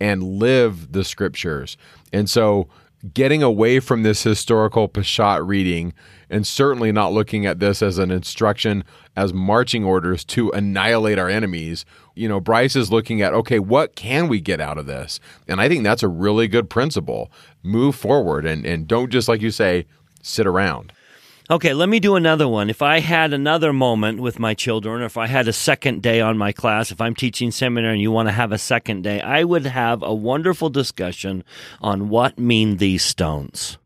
and live the scriptures? And so, getting away from this historical Peshat reading and certainly not looking at this as an instruction as marching orders to annihilate our enemies. You know, Bryce is looking at, okay, what can we get out of this? And I think that's a really good principle. Move forward and, and don't just, like you say, sit around. Okay, let me do another one. If I had another moment with my children, or if I had a second day on my class, if I'm teaching seminary and you want to have a second day, I would have a wonderful discussion on what mean these stones.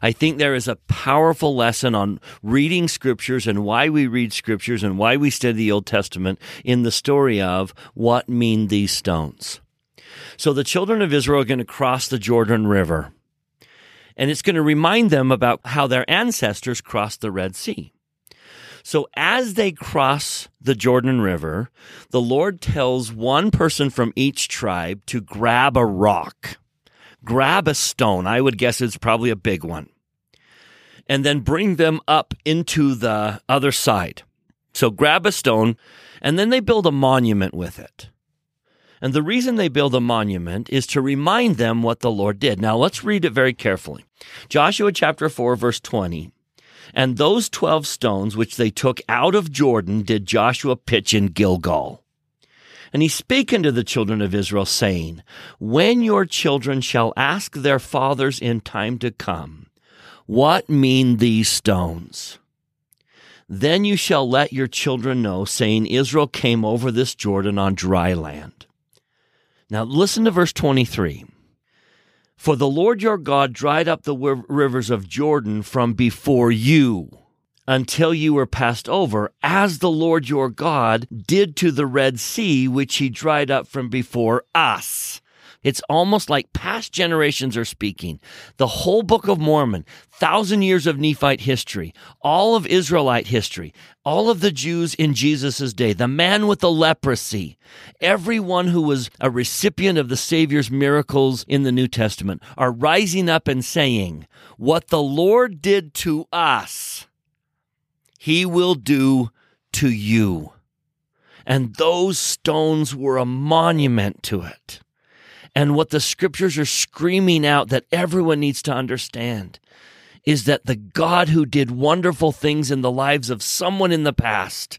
I think there is a powerful lesson on reading scriptures and why we read scriptures and why we study the Old Testament in the story of what mean these stones. So the children of Israel are going to cross the Jordan River and it's going to remind them about how their ancestors crossed the Red Sea. So as they cross the Jordan River, the Lord tells one person from each tribe to grab a rock, grab a stone. I would guess it's probably a big one, and then bring them up into the other side. So grab a stone, and then they build a monument with it. And the reason they build a monument is to remind them what the Lord did. Now let's read it very carefully. Joshua chapter 4, verse 20. And those 12 stones which they took out of Jordan did Joshua pitch in Gilgal. And he spake unto the children of Israel, saying, When your children shall ask their fathers in time to come, What mean these stones? Then you shall let your children know, saying, Israel came over this Jordan on dry land. Now listen to verse 23. For the Lord your God dried up the rivers of Jordan from before you until you were passed over, as the Lord your God did to the Red Sea, which he dried up from before us. It's almost like past generations are speaking. The whole book of Mormon, thousand years of Nephite history, all of Israelite history, all of the Jews in Jesus' day, the man with the leprosy, everyone who was a recipient of the Savior's miracles in the New Testament are rising up and saying, What the Lord did to us, he will do to you. And those stones were a monument to it and what the scriptures are screaming out that everyone needs to understand is that the God who did wonderful things in the lives of someone in the past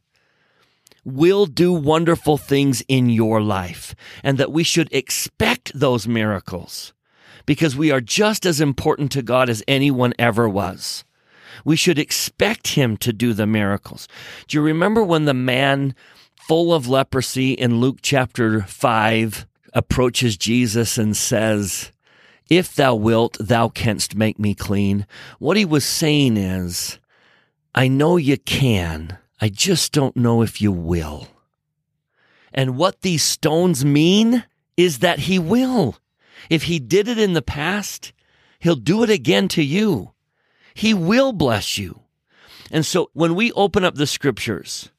will do wonderful things in your life, and that we should expect those miracles because we are just as important to God as anyone ever was. We should expect Him to do the miracles. Do you remember when the man full of leprosy in Luke chapter 5 approaches Jesus and says, If thou wilt, thou canst make me clean. What he was saying is, I know you can. I just don't know if you will. And what these stones mean is that he will. If he did it in the past, he'll do it again to you. He will bless you. And so when we open up the scriptures,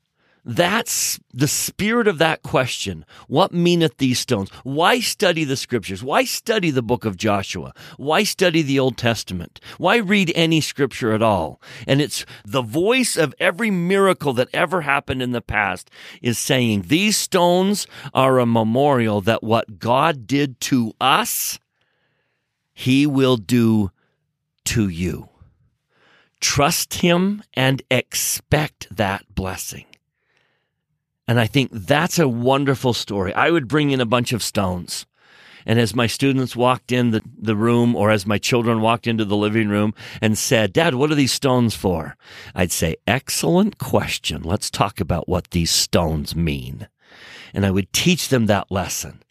that's the spirit of that question. What meaneth these stones? Why study the scriptures? Why study the book of Joshua? Why study the Old Testament? Why read any scripture at all? And it's the voice of every miracle that ever happened in the past is saying these stones are a memorial that what God did to us, he will do to you. Trust him and expect that blessing. And I think that's a wonderful story. I would bring in a bunch of stones. And as my students walked in the, the room or as my children walked into the living room and said, Dad, what are these stones for? I'd say, excellent question. Let's talk about what these stones mean. And I would teach them that lesson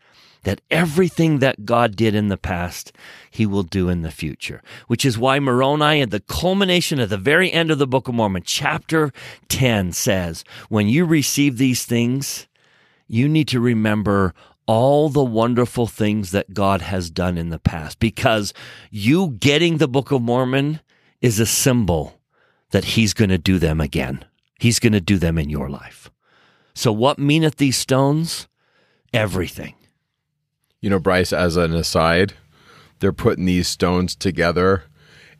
that everything that God did in the past, he will do in the future. Which is why Moroni at the culmination of the very end of the Book of Mormon, chapter 10 says, when you receive these things, you need to remember all the wonderful things that God has done in the past because you getting the Book of Mormon is a symbol that he's going to do them again. He's going to do them in your life. So what meaneth these stones? Everything. You know, Bryce, as an aside, they're putting these stones together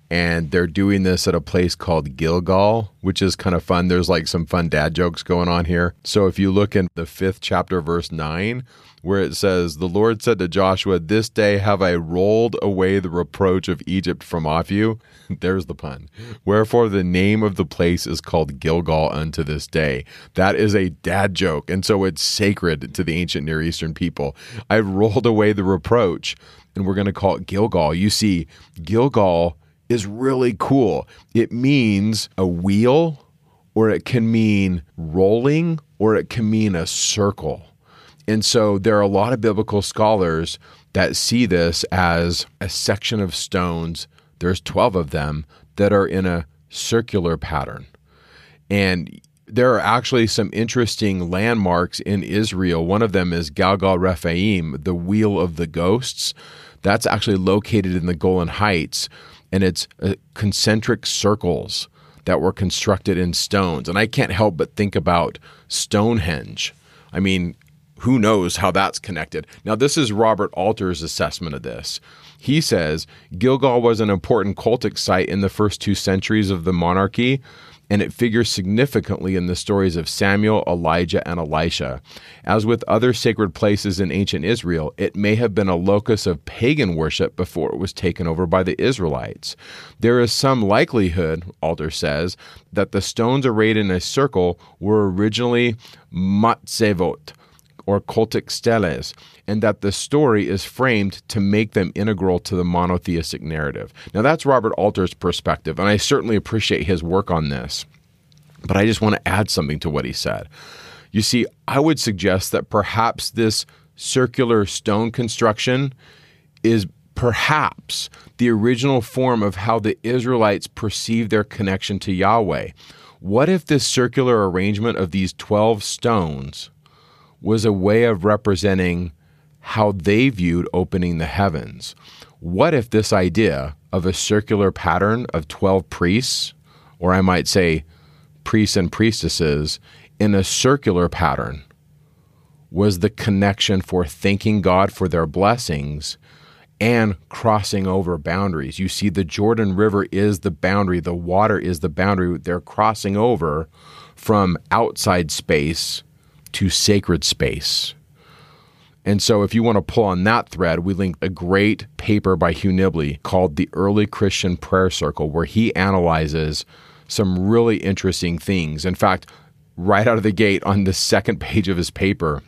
and they're doing this at a place called Gilgal, which is kind of fun. There's like some fun dad jokes going on here. So if you look in the fifth chapter, verse 9, where it says, The Lord said to Joshua, This day have I rolled away the reproach of Egypt from off you. There's the pun. Wherefore the name of the place is called Gilgal unto this day. That is a dad joke. And so it's sacred to the ancient Near Eastern people. I've rolled away the reproach, and we're going to call it Gilgal. You see, Gilgal is really cool. It means a wheel, or it can mean rolling, or it can mean a circle. And so there are a lot of biblical scholars that see this as a section of stones. There's 12 of them that are in a circular pattern. And there are actually some interesting landmarks in Israel. One of them is Galgal Rephaim, the Wheel of the Ghosts. That's actually located in the Golan Heights, and it's uh, concentric circles that were constructed in stones. And I can't help but think about Stonehenge. I mean, who knows how that's connected. Now, this is Robert Alter's assessment of this. He says Gilgal was an important cultic site in the first two centuries of the monarchy, and it figures significantly in the stories of Samuel, Elijah, and Elisha. As with other sacred places in ancient Israel, it may have been a locus of pagan worship before it was taken over by the Israelites. There is some likelihood, Alter says, that the stones arrayed in a circle were originally matzevot, or cultic steles, and that the story is framed to make them integral to the monotheistic narrative. Now, that's Robert Alter's perspective, and I certainly appreciate his work on this. But I just want to add something to what he said. You see, I would suggest that perhaps this circular stone construction is perhaps the original form of how the Israelites perceived their connection to Yahweh. What if this circular arrangement of these 12 stones was a way of representing how they viewed opening the heavens. What if this idea of a circular pattern of 12 priests, or I might say priests and priestesses, in a circular pattern was the connection for thanking God for their blessings and crossing over boundaries. You see, the Jordan River is the boundary, the water is the boundary. They're crossing over from outside space to sacred space. And so, if you want to pull on that thread, we link a great paper by Hugh Nibley called The Early Christian Prayer Circle, where he analyzes some really interesting things. In fact, right out of the gate on the second page of his paper,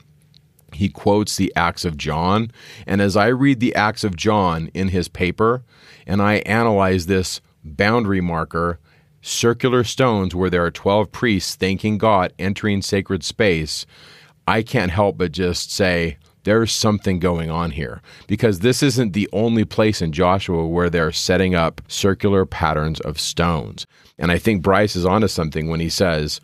he quotes the Acts of John. And as I read the Acts of John in his paper and I analyze this boundary marker, circular stones where there are 12 priests thanking God entering sacred space, I can't help but just say, there's something going on here. Because this isn't the only place in Joshua where they're setting up circular patterns of stones. And I think Bryce is onto something when he says,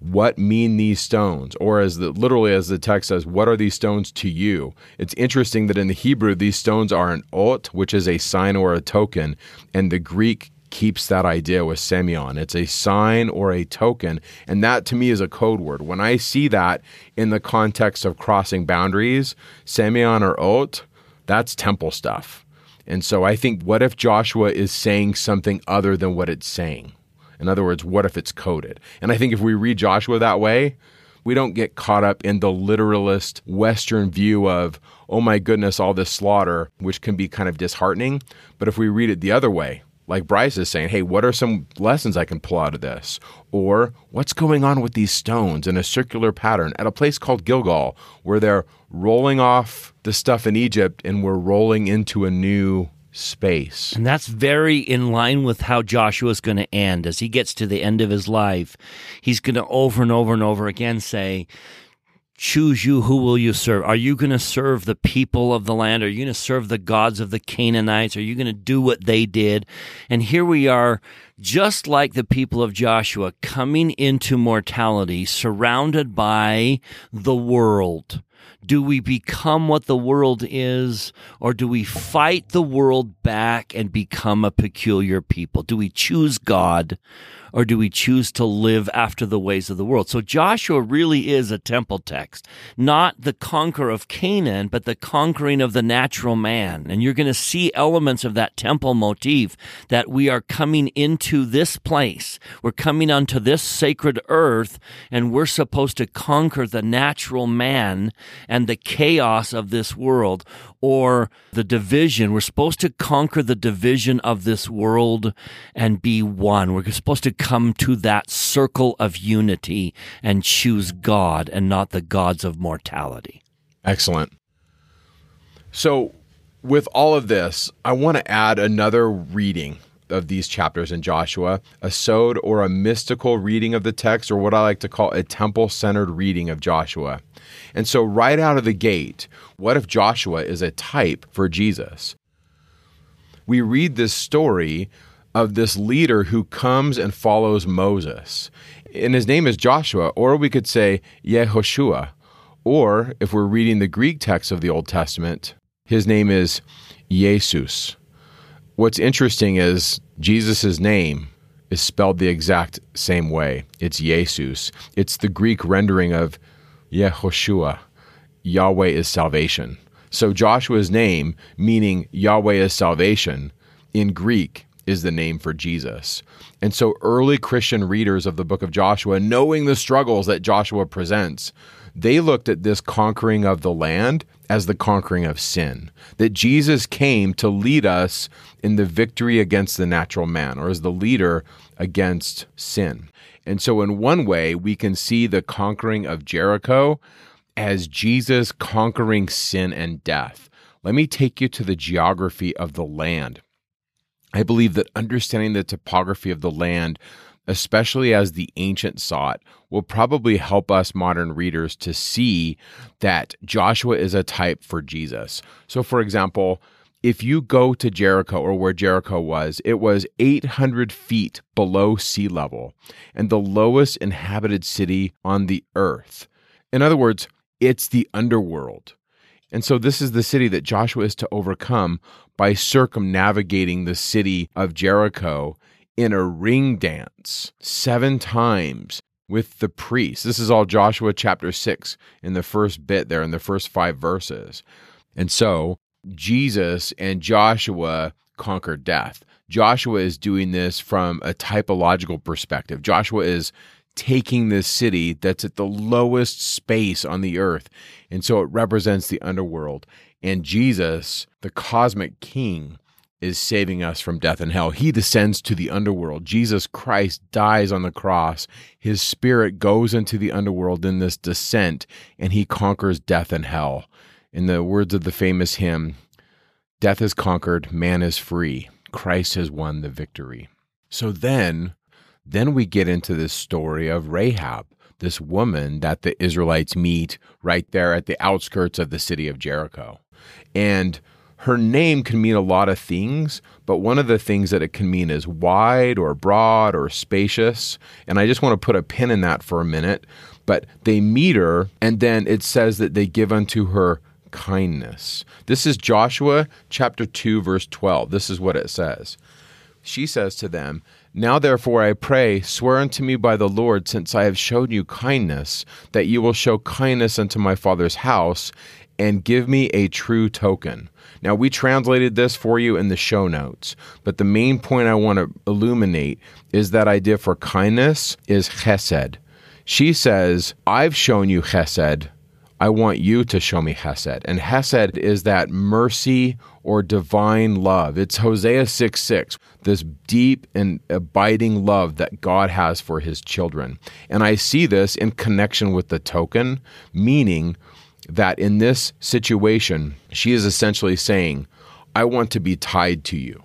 what mean these stones? Or as the literally as the text says what are these stones to you? It's interesting that in the hebrew these stones are an ot which is a sign or a token and the greek keeps that idea with semeion it's a sign or a token and that to me is a code word when i see that in the context of crossing boundaries semeion or ot that's temple stuff and so i think what if joshua is saying something other than what it's saying in other words, what if it's coded? And I think if we read Joshua that way, we don't get caught up in the literalist Western view of, oh my goodness, all this slaughter, which can be kind of disheartening. But if we read it the other way, like Bryce is saying, hey, what are some lessons I can pull out of this? Or what's going on with these stones in a circular pattern at a place called Gilgal, where they're rolling off the stuff in Egypt and we're rolling into a new space. And that's very in line with how Joshua's going to end. As he gets to the end of his life, he's going to over and over and over again say, Choose you, who will you serve? Are you going to serve the people of the land? Are you going to serve the gods of the Canaanites? Are you going to do what they did? And here we are, just like the people of Joshua, coming into mortality, surrounded by the world do we become what the world is, or do we fight the world back and become a peculiar people? Do we choose God, or do we choose to live after the ways of the world? So Joshua really is a temple text, not the conquer of Canaan, but the conquering of the natural man. And you're going to see elements of that temple motif that we are coming into this place. We're coming onto this sacred earth and we're supposed to conquer the natural man and the chaos of this world or the division. We're supposed to conquer the division of this world and be one. We're supposed to come to that circle of unity and choose God and not the gods of mortality. Excellent. So, with all of this, I want to add another reading of these chapters in Joshua, a sod or a mystical reading of the text, or what I like to call a temple centered reading of Joshua. And so, right out of the gate, what if Joshua is a type for Jesus? We read this story of this leader who comes and follows Moses. And his name is Joshua, or we could say Yehoshua. Or if we're reading the Greek text of the Old Testament, his name is Jesus. What's interesting is Jesus' name is spelled the exact same way. It's Jesus. It's the Greek rendering of Yehoshua. Yahweh is salvation. So Joshua's name, meaning Yahweh is salvation, in Greek is the name for Jesus. And so early Christian readers of the book of Joshua, knowing the struggles that Joshua presents, they looked at this conquering of the land as the conquering of sin. That Jesus came to lead us in the victory against the natural man, or as the leader against sin. And so, in one way, we can see the conquering of Jericho as Jesus conquering sin and death. Let me take you to the geography of the land. I believe that understanding the topography of the land, especially as the ancient saw it, will probably help us modern readers to see that Joshua is a type for Jesus. So, for example, if you go to Jericho or where Jericho was, it was 800 feet below sea level and the lowest inhabited city on the earth. In other words, it's the underworld. And so this is the city that Joshua is to overcome by circumnavigating the city of Jericho in a ring dance seven times with the priests. This is all Joshua chapter 6 in the first bit there in the first 5 verses. And so Jesus and Joshua conquered death. Joshua is doing this from a typological perspective. Joshua is taking this city that's at the lowest space on the earth. And so it represents the underworld. And Jesus, the cosmic king, is saving us from death and hell. He descends to the underworld. Jesus Christ dies on the cross. His spirit goes into the underworld in this descent, and he conquers death and hell. In the words of the famous hymn, Death is conquered, man is free. Christ has won the victory. So then then we get into this story of Rahab, this woman that the Israelites meet right there at the outskirts of the city of Jericho. And her name can mean a lot of things, but one of the things that it can mean is wide or broad or spacious. And I just want to put a pin in that for a minute. But they meet her, and then it says that they give unto her kindness. This is Joshua chapter 2, verse 12. This is what it says. She says to them, now, therefore, I pray, swear unto me by the Lord, since I have shown you kindness, that you will show kindness unto my father's house, and give me a true token. Now, we translated this for you in the show notes, but the main point I want to illuminate is that idea for kindness is chesed. She says, I've shown you chesed. I want you to show me Hesed. And Hesed is that mercy or divine love. It's Hosea 6 6, this deep and abiding love that God has for his children. And I see this in connection with the token, meaning that in this situation, she is essentially saying, I want to be tied to you.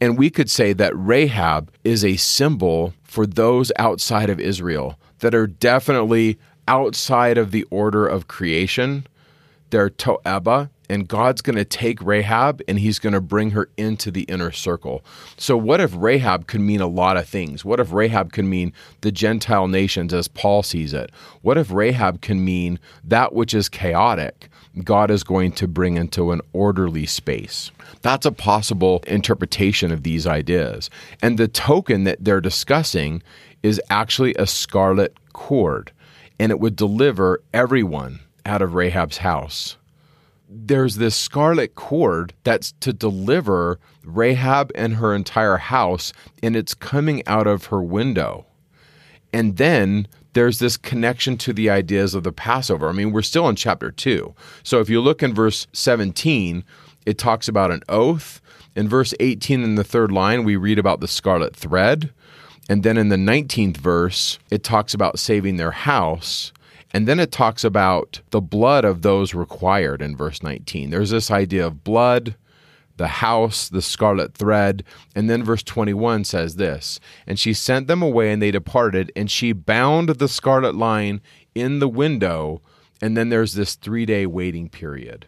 And we could say that Rahab is a symbol for those outside of Israel that are definitely outside of the order of creation. They're to'eba, and God's going to take Rahab and he's going to bring her into the inner circle. So, what if Rahab could mean a lot of things? What if Rahab could mean the Gentile nations as Paul sees it? What if Rahab can mean that which is chaotic? God is going to bring into an orderly space. That's a possible interpretation of these ideas. And the token that they're discussing is actually a scarlet cord, and it would deliver everyone out of Rahab's house there's this scarlet cord that's to deliver Rahab and her entire house, and it's coming out of her window. And then there's this connection to the ideas of the Passover. I mean, we're still in chapter 2. So if you look in verse 17, it talks about an oath. In verse 18, in the third line, we read about the scarlet thread. And then in the 19th verse, it talks about saving their house. And then it talks about the blood of those required in verse 19. There's this idea of blood, the house, the scarlet thread. And then verse 21 says this And she sent them away, and they departed, and she bound the scarlet line in the window. And then there's this three day waiting period.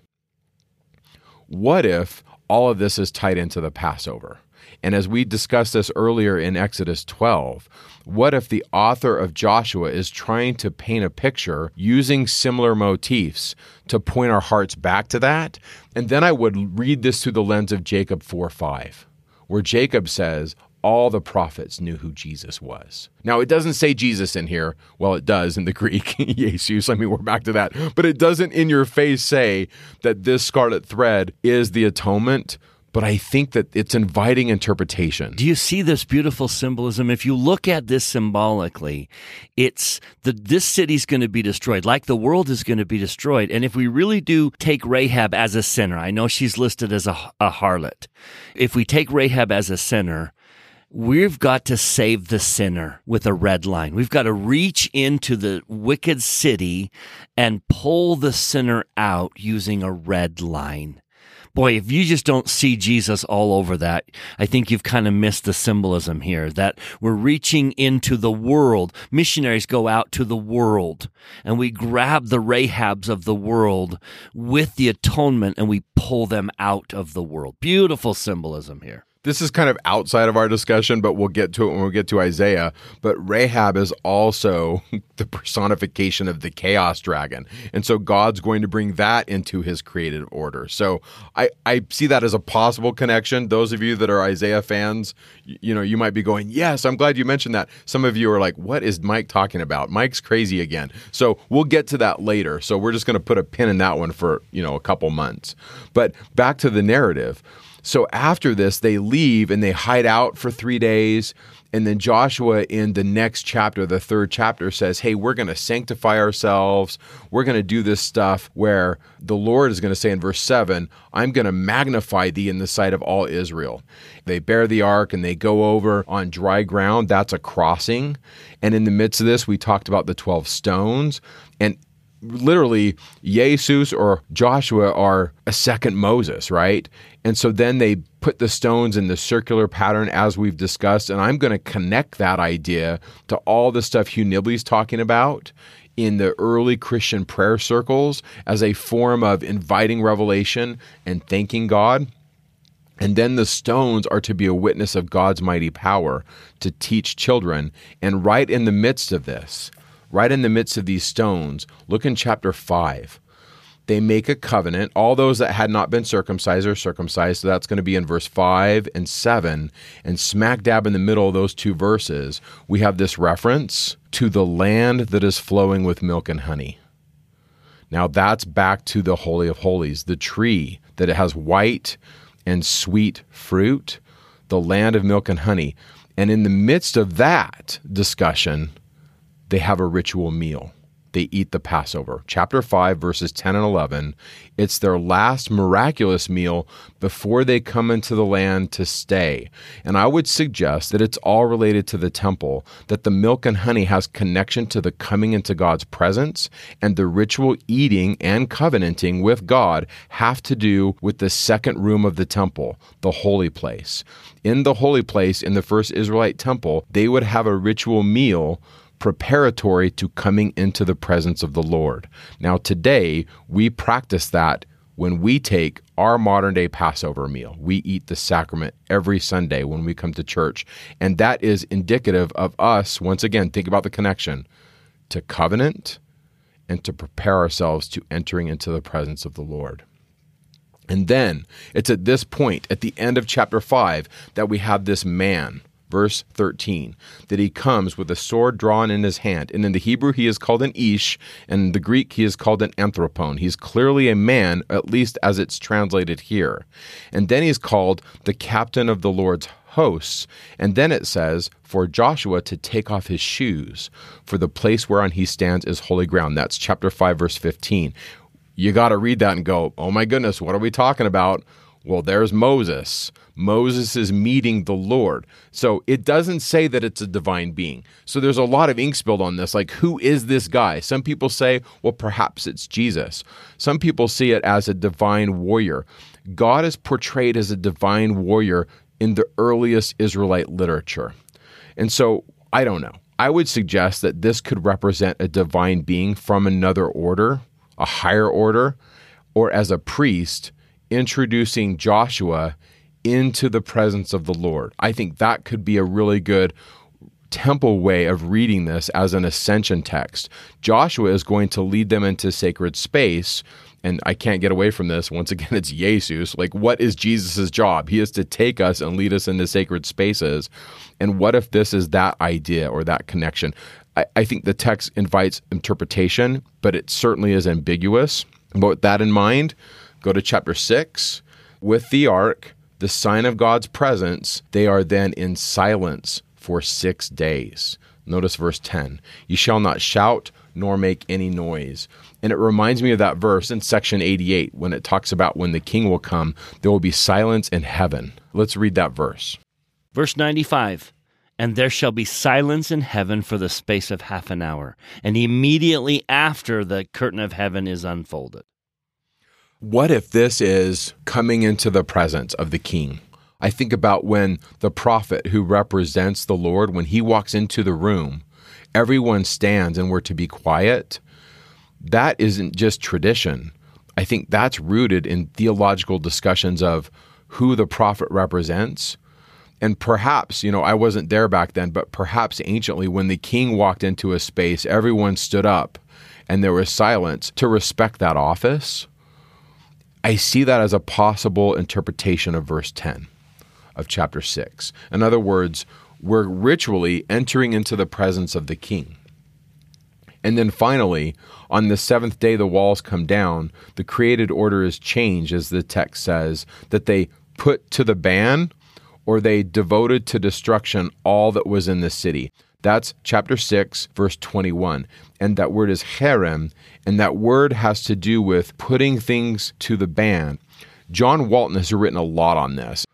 What if all of this is tied into the Passover? And as we discussed this earlier in Exodus 12, what if the author of Joshua is trying to paint a picture using similar motifs to point our hearts back to that? And then I would read this through the lens of Jacob 4 5, where Jacob says, all the prophets knew who Jesus was. Now, it doesn't say Jesus in here. Well, it does in the Greek, Jesus. I mean, we're back to that. But it doesn't in your face say that this scarlet thread is the atonement but I think that it's inviting interpretation. Do you see this beautiful symbolism? If you look at this symbolically, it's the this city's going to be destroyed, like the world is going to be destroyed. And if we really do take Rahab as a sinner, I know she's listed as a, a harlot. If we take Rahab as a sinner, we've got to save the sinner with a red line. We've got to reach into the wicked city and pull the sinner out using a red line boy, if you just don't see Jesus all over that, I think you've kind of missed the symbolism here that we're reaching into the world. Missionaries go out to the world and we grab the Rahabs of the world with the atonement and we pull them out of the world. Beautiful symbolism here. This is kind of outside of our discussion, but we'll get to it when we get to Isaiah. But Rahab is also the personification of the chaos dragon. And so God's going to bring that into his created order. So I, I see that as a possible connection. Those of you that are Isaiah fans, you, you know, you might be going, Yes, I'm glad you mentioned that. Some of you are like, What is Mike talking about? Mike's crazy again. So we'll get to that later. So we're just going to put a pin in that one for, you know, a couple months. But back to the narrative. So after this, they leave and they hide out for three days. And then Joshua, in the next chapter, the third chapter, says, Hey, we're going to sanctify ourselves. We're going to do this stuff where the Lord is going to say in verse 7, I'm going to magnify thee in the sight of all Israel. They bear the ark and they go over on dry ground. That's a crossing. And in the midst of this, we talked about the 12 stones. And literally Jesus or Joshua are a second Moses, right? And so then they put the stones in the circular pattern as we've discussed. And I'm going to connect that idea to all the stuff Hugh Nibley's talking about in the early Christian prayer circles as a form of inviting revelation and thanking God. And then the stones are to be a witness of God's mighty power to teach children. And right in the midst of this, right in the midst of these stones, look in chapter 5. They make a covenant. All those that had not been circumcised are circumcised. So that's going to be in verse 5 and 7. And smack dab in the middle of those two verses, we have this reference to the land that is flowing with milk and honey. Now that's back to the Holy of Holies, the tree that it has white and sweet fruit, the land of milk and honey. And in the midst of that discussion, they have a ritual meal. They eat the Passover. Chapter 5, verses 10 and 11. It's their last miraculous meal before they come into the land to stay. And I would suggest that it's all related to the temple, that the milk and honey has connection to the coming into God's presence, and the ritual eating and covenanting with God have to do with the second room of the temple, the holy place. In the holy place, in the first Israelite temple, they would have a ritual meal preparatory to coming into the presence of the Lord. Now, today, we practice that when we take our modern day Passover meal. We eat the sacrament every Sunday when we come to church. And that is indicative of us, once again, think about the connection to covenant and to prepare ourselves to entering into the presence of the Lord. And then it's at this point, at the end of chapter 5, that we have this man verse 13, that he comes with a sword drawn in his hand. And in the Hebrew, he is called an ish, and in the Greek, he is called an anthropon. He's clearly a man, at least as it's translated here. And then he's called the captain of the Lord's hosts. And then it says, for Joshua to take off his shoes, for the place whereon he stands is holy ground. That's chapter 5, verse 15. You got to read that and go, oh my goodness, what are we talking about? Well, there's Moses. Moses is meeting the Lord. So it doesn't say that it's a divine being. So there's a lot of ink spilled on this. Like, who is this guy? Some people say, well, perhaps it's Jesus. Some people see it as a divine warrior. God is portrayed as a divine warrior in the earliest Israelite literature. And so I don't know. I would suggest that this could represent a divine being from another order, a higher order, or as a priest introducing Joshua into the presence of the Lord. I think that could be a really good temple way of reading this as an ascension text. Joshua is going to lead them into sacred space. And I can't get away from this. Once again, it's Jesus. Like, what is Jesus' job? He is to take us and lead us into sacred spaces. And what if this is that idea or that connection? I, I think the text invites interpretation, but it certainly is ambiguous. But with that in mind, Go to chapter 6. With the ark, the sign of God's presence, they are then in silence for six days. Notice verse 10 You shall not shout nor make any noise. And it reminds me of that verse in section 88 when it talks about when the king will come, there will be silence in heaven. Let's read that verse. Verse 95 And there shall be silence in heaven for the space of half an hour, and immediately after the curtain of heaven is unfolded. What if this is coming into the presence of the king? I think about when the prophet who represents the Lord, when he walks into the room, everyone stands and we're to be quiet. That isn't just tradition. I think that's rooted in theological discussions of who the prophet represents, And perhaps, you know, I wasn't there back then, but perhaps anciently, when the king walked into a space, everyone stood up and there was silence to respect that office. I see that as a possible interpretation of verse 10 of chapter 6. In other words, we're ritually entering into the presence of the king. And then finally, on the seventh day, the walls come down. The created order is changed, as the text says, that they put to the ban or they devoted to destruction all that was in the city. That's chapter 6, verse 21. And that word is cherem, and that word has to do with putting things to the ban. John Walton has written a lot on this.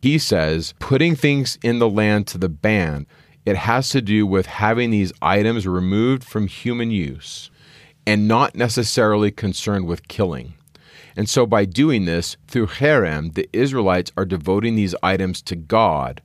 He says, putting things in the land to the ban, it has to do with having these items removed from human use and not necessarily concerned with killing. And so, by doing this, through cherem, the Israelites are devoting these items to God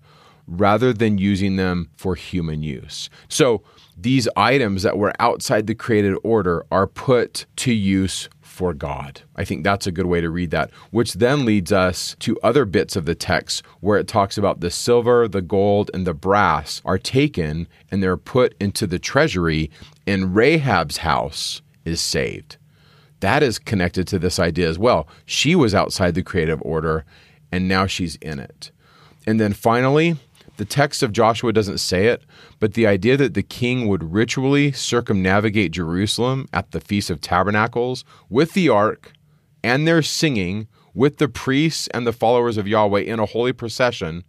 rather than using them for human use. So, these items that were outside the created order are put to use for God. I think that's a good way to read that, which then leads us to other bits of the text where it talks about the silver, the gold, and the brass are taken and they're put into the treasury, and Rahab's house is saved. That is connected to this idea as well. She was outside the creative order, and now she's in it. And then finally, the text of Joshua doesn't say it, but the idea that the king would ritually circumnavigate Jerusalem at the Feast of Tabernacles with the ark and their singing with the priests and the followers of Yahweh in a holy procession,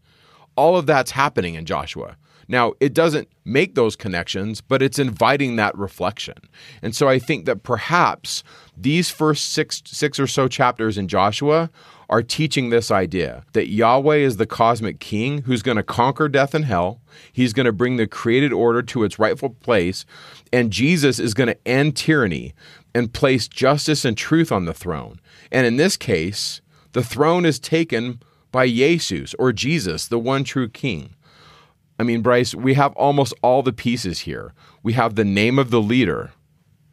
all of that's happening in Joshua. Now, it doesn't make those connections, but it's inviting that reflection. And so I think that perhaps these first six, six or so chapters in Joshua are teaching this idea that Yahweh is the cosmic king who's going to conquer death and hell. He's going to bring the created order to its rightful place. And Jesus is going to end tyranny and place justice and truth on the throne. And in this case, the throne is taken by Jesus or Jesus, the one true king. I mean, Bryce, we have almost all the pieces here. We have the name of the leader,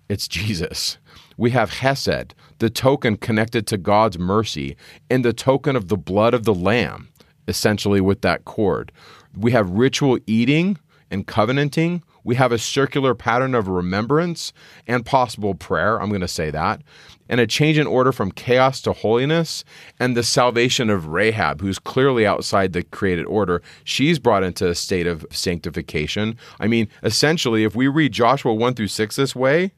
it's Jesus. We have Hesed, the token connected to God's mercy, and the token of the blood of the Lamb, essentially with that cord. We have ritual eating and covenanting. We have a circular pattern of remembrance and possible prayer. I'm going to say that and a change in order from chaos to holiness, and the salvation of Rahab, who's clearly outside the created order. She's brought into a state of sanctification. I mean, essentially, if we read Joshua 1 through 6 this way,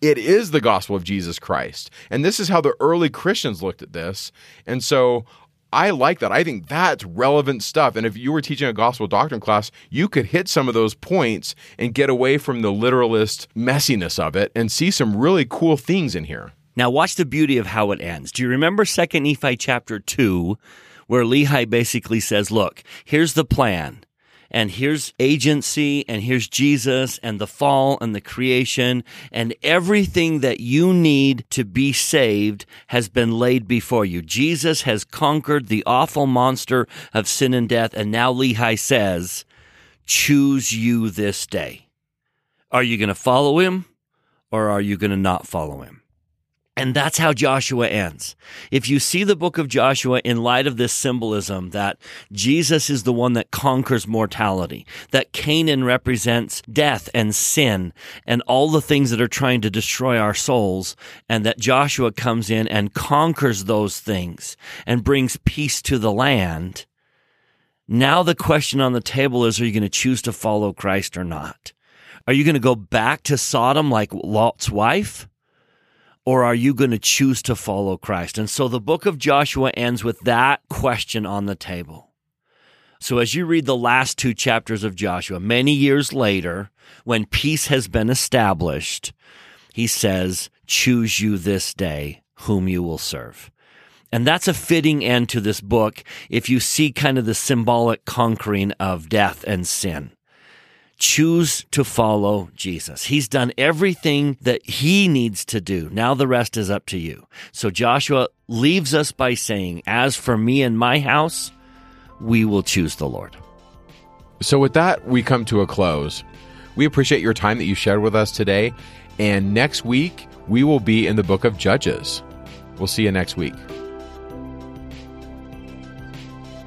it is the gospel of Jesus Christ. And this is how the early Christians looked at this. And so I like that. I think that's relevant stuff. And if you were teaching a gospel doctrine class, you could hit some of those points and get away from the literalist messiness of it and see some really cool things in here. Now, watch the beauty of how it ends. Do you remember 2 Nephi chapter 2, where Lehi basically says, Look, here's the plan, and here's agency, and here's Jesus, and the fall, and the creation, and everything that you need to be saved has been laid before you. Jesus has conquered the awful monster of sin and death, and now Lehi says, Choose you this day. Are you going to follow him, or are you going to not follow him? And that's how Joshua ends. If you see the book of Joshua in light of this symbolism that Jesus is the one that conquers mortality, that Canaan represents death and sin and all the things that are trying to destroy our souls, and that Joshua comes in and conquers those things and brings peace to the land, now the question on the table is, are you going to choose to follow Christ or not? Are you going to go back to Sodom like Lot's wife? Or are you going to choose to follow Christ? And so the book of Joshua ends with that question on the table. So as you read the last two chapters of Joshua, many years later, when peace has been established, he says, Choose you this day whom you will serve. And that's a fitting end to this book if you see kind of the symbolic conquering of death and sin choose to follow Jesus. He's done everything that he needs to do. Now the rest is up to you. So Joshua leaves us by saying, As for me and my house, we will choose the Lord. So, with that, we come to a close. We appreciate your time that you shared with us today. And next week, we will be in the book of Judges. We'll see you next week.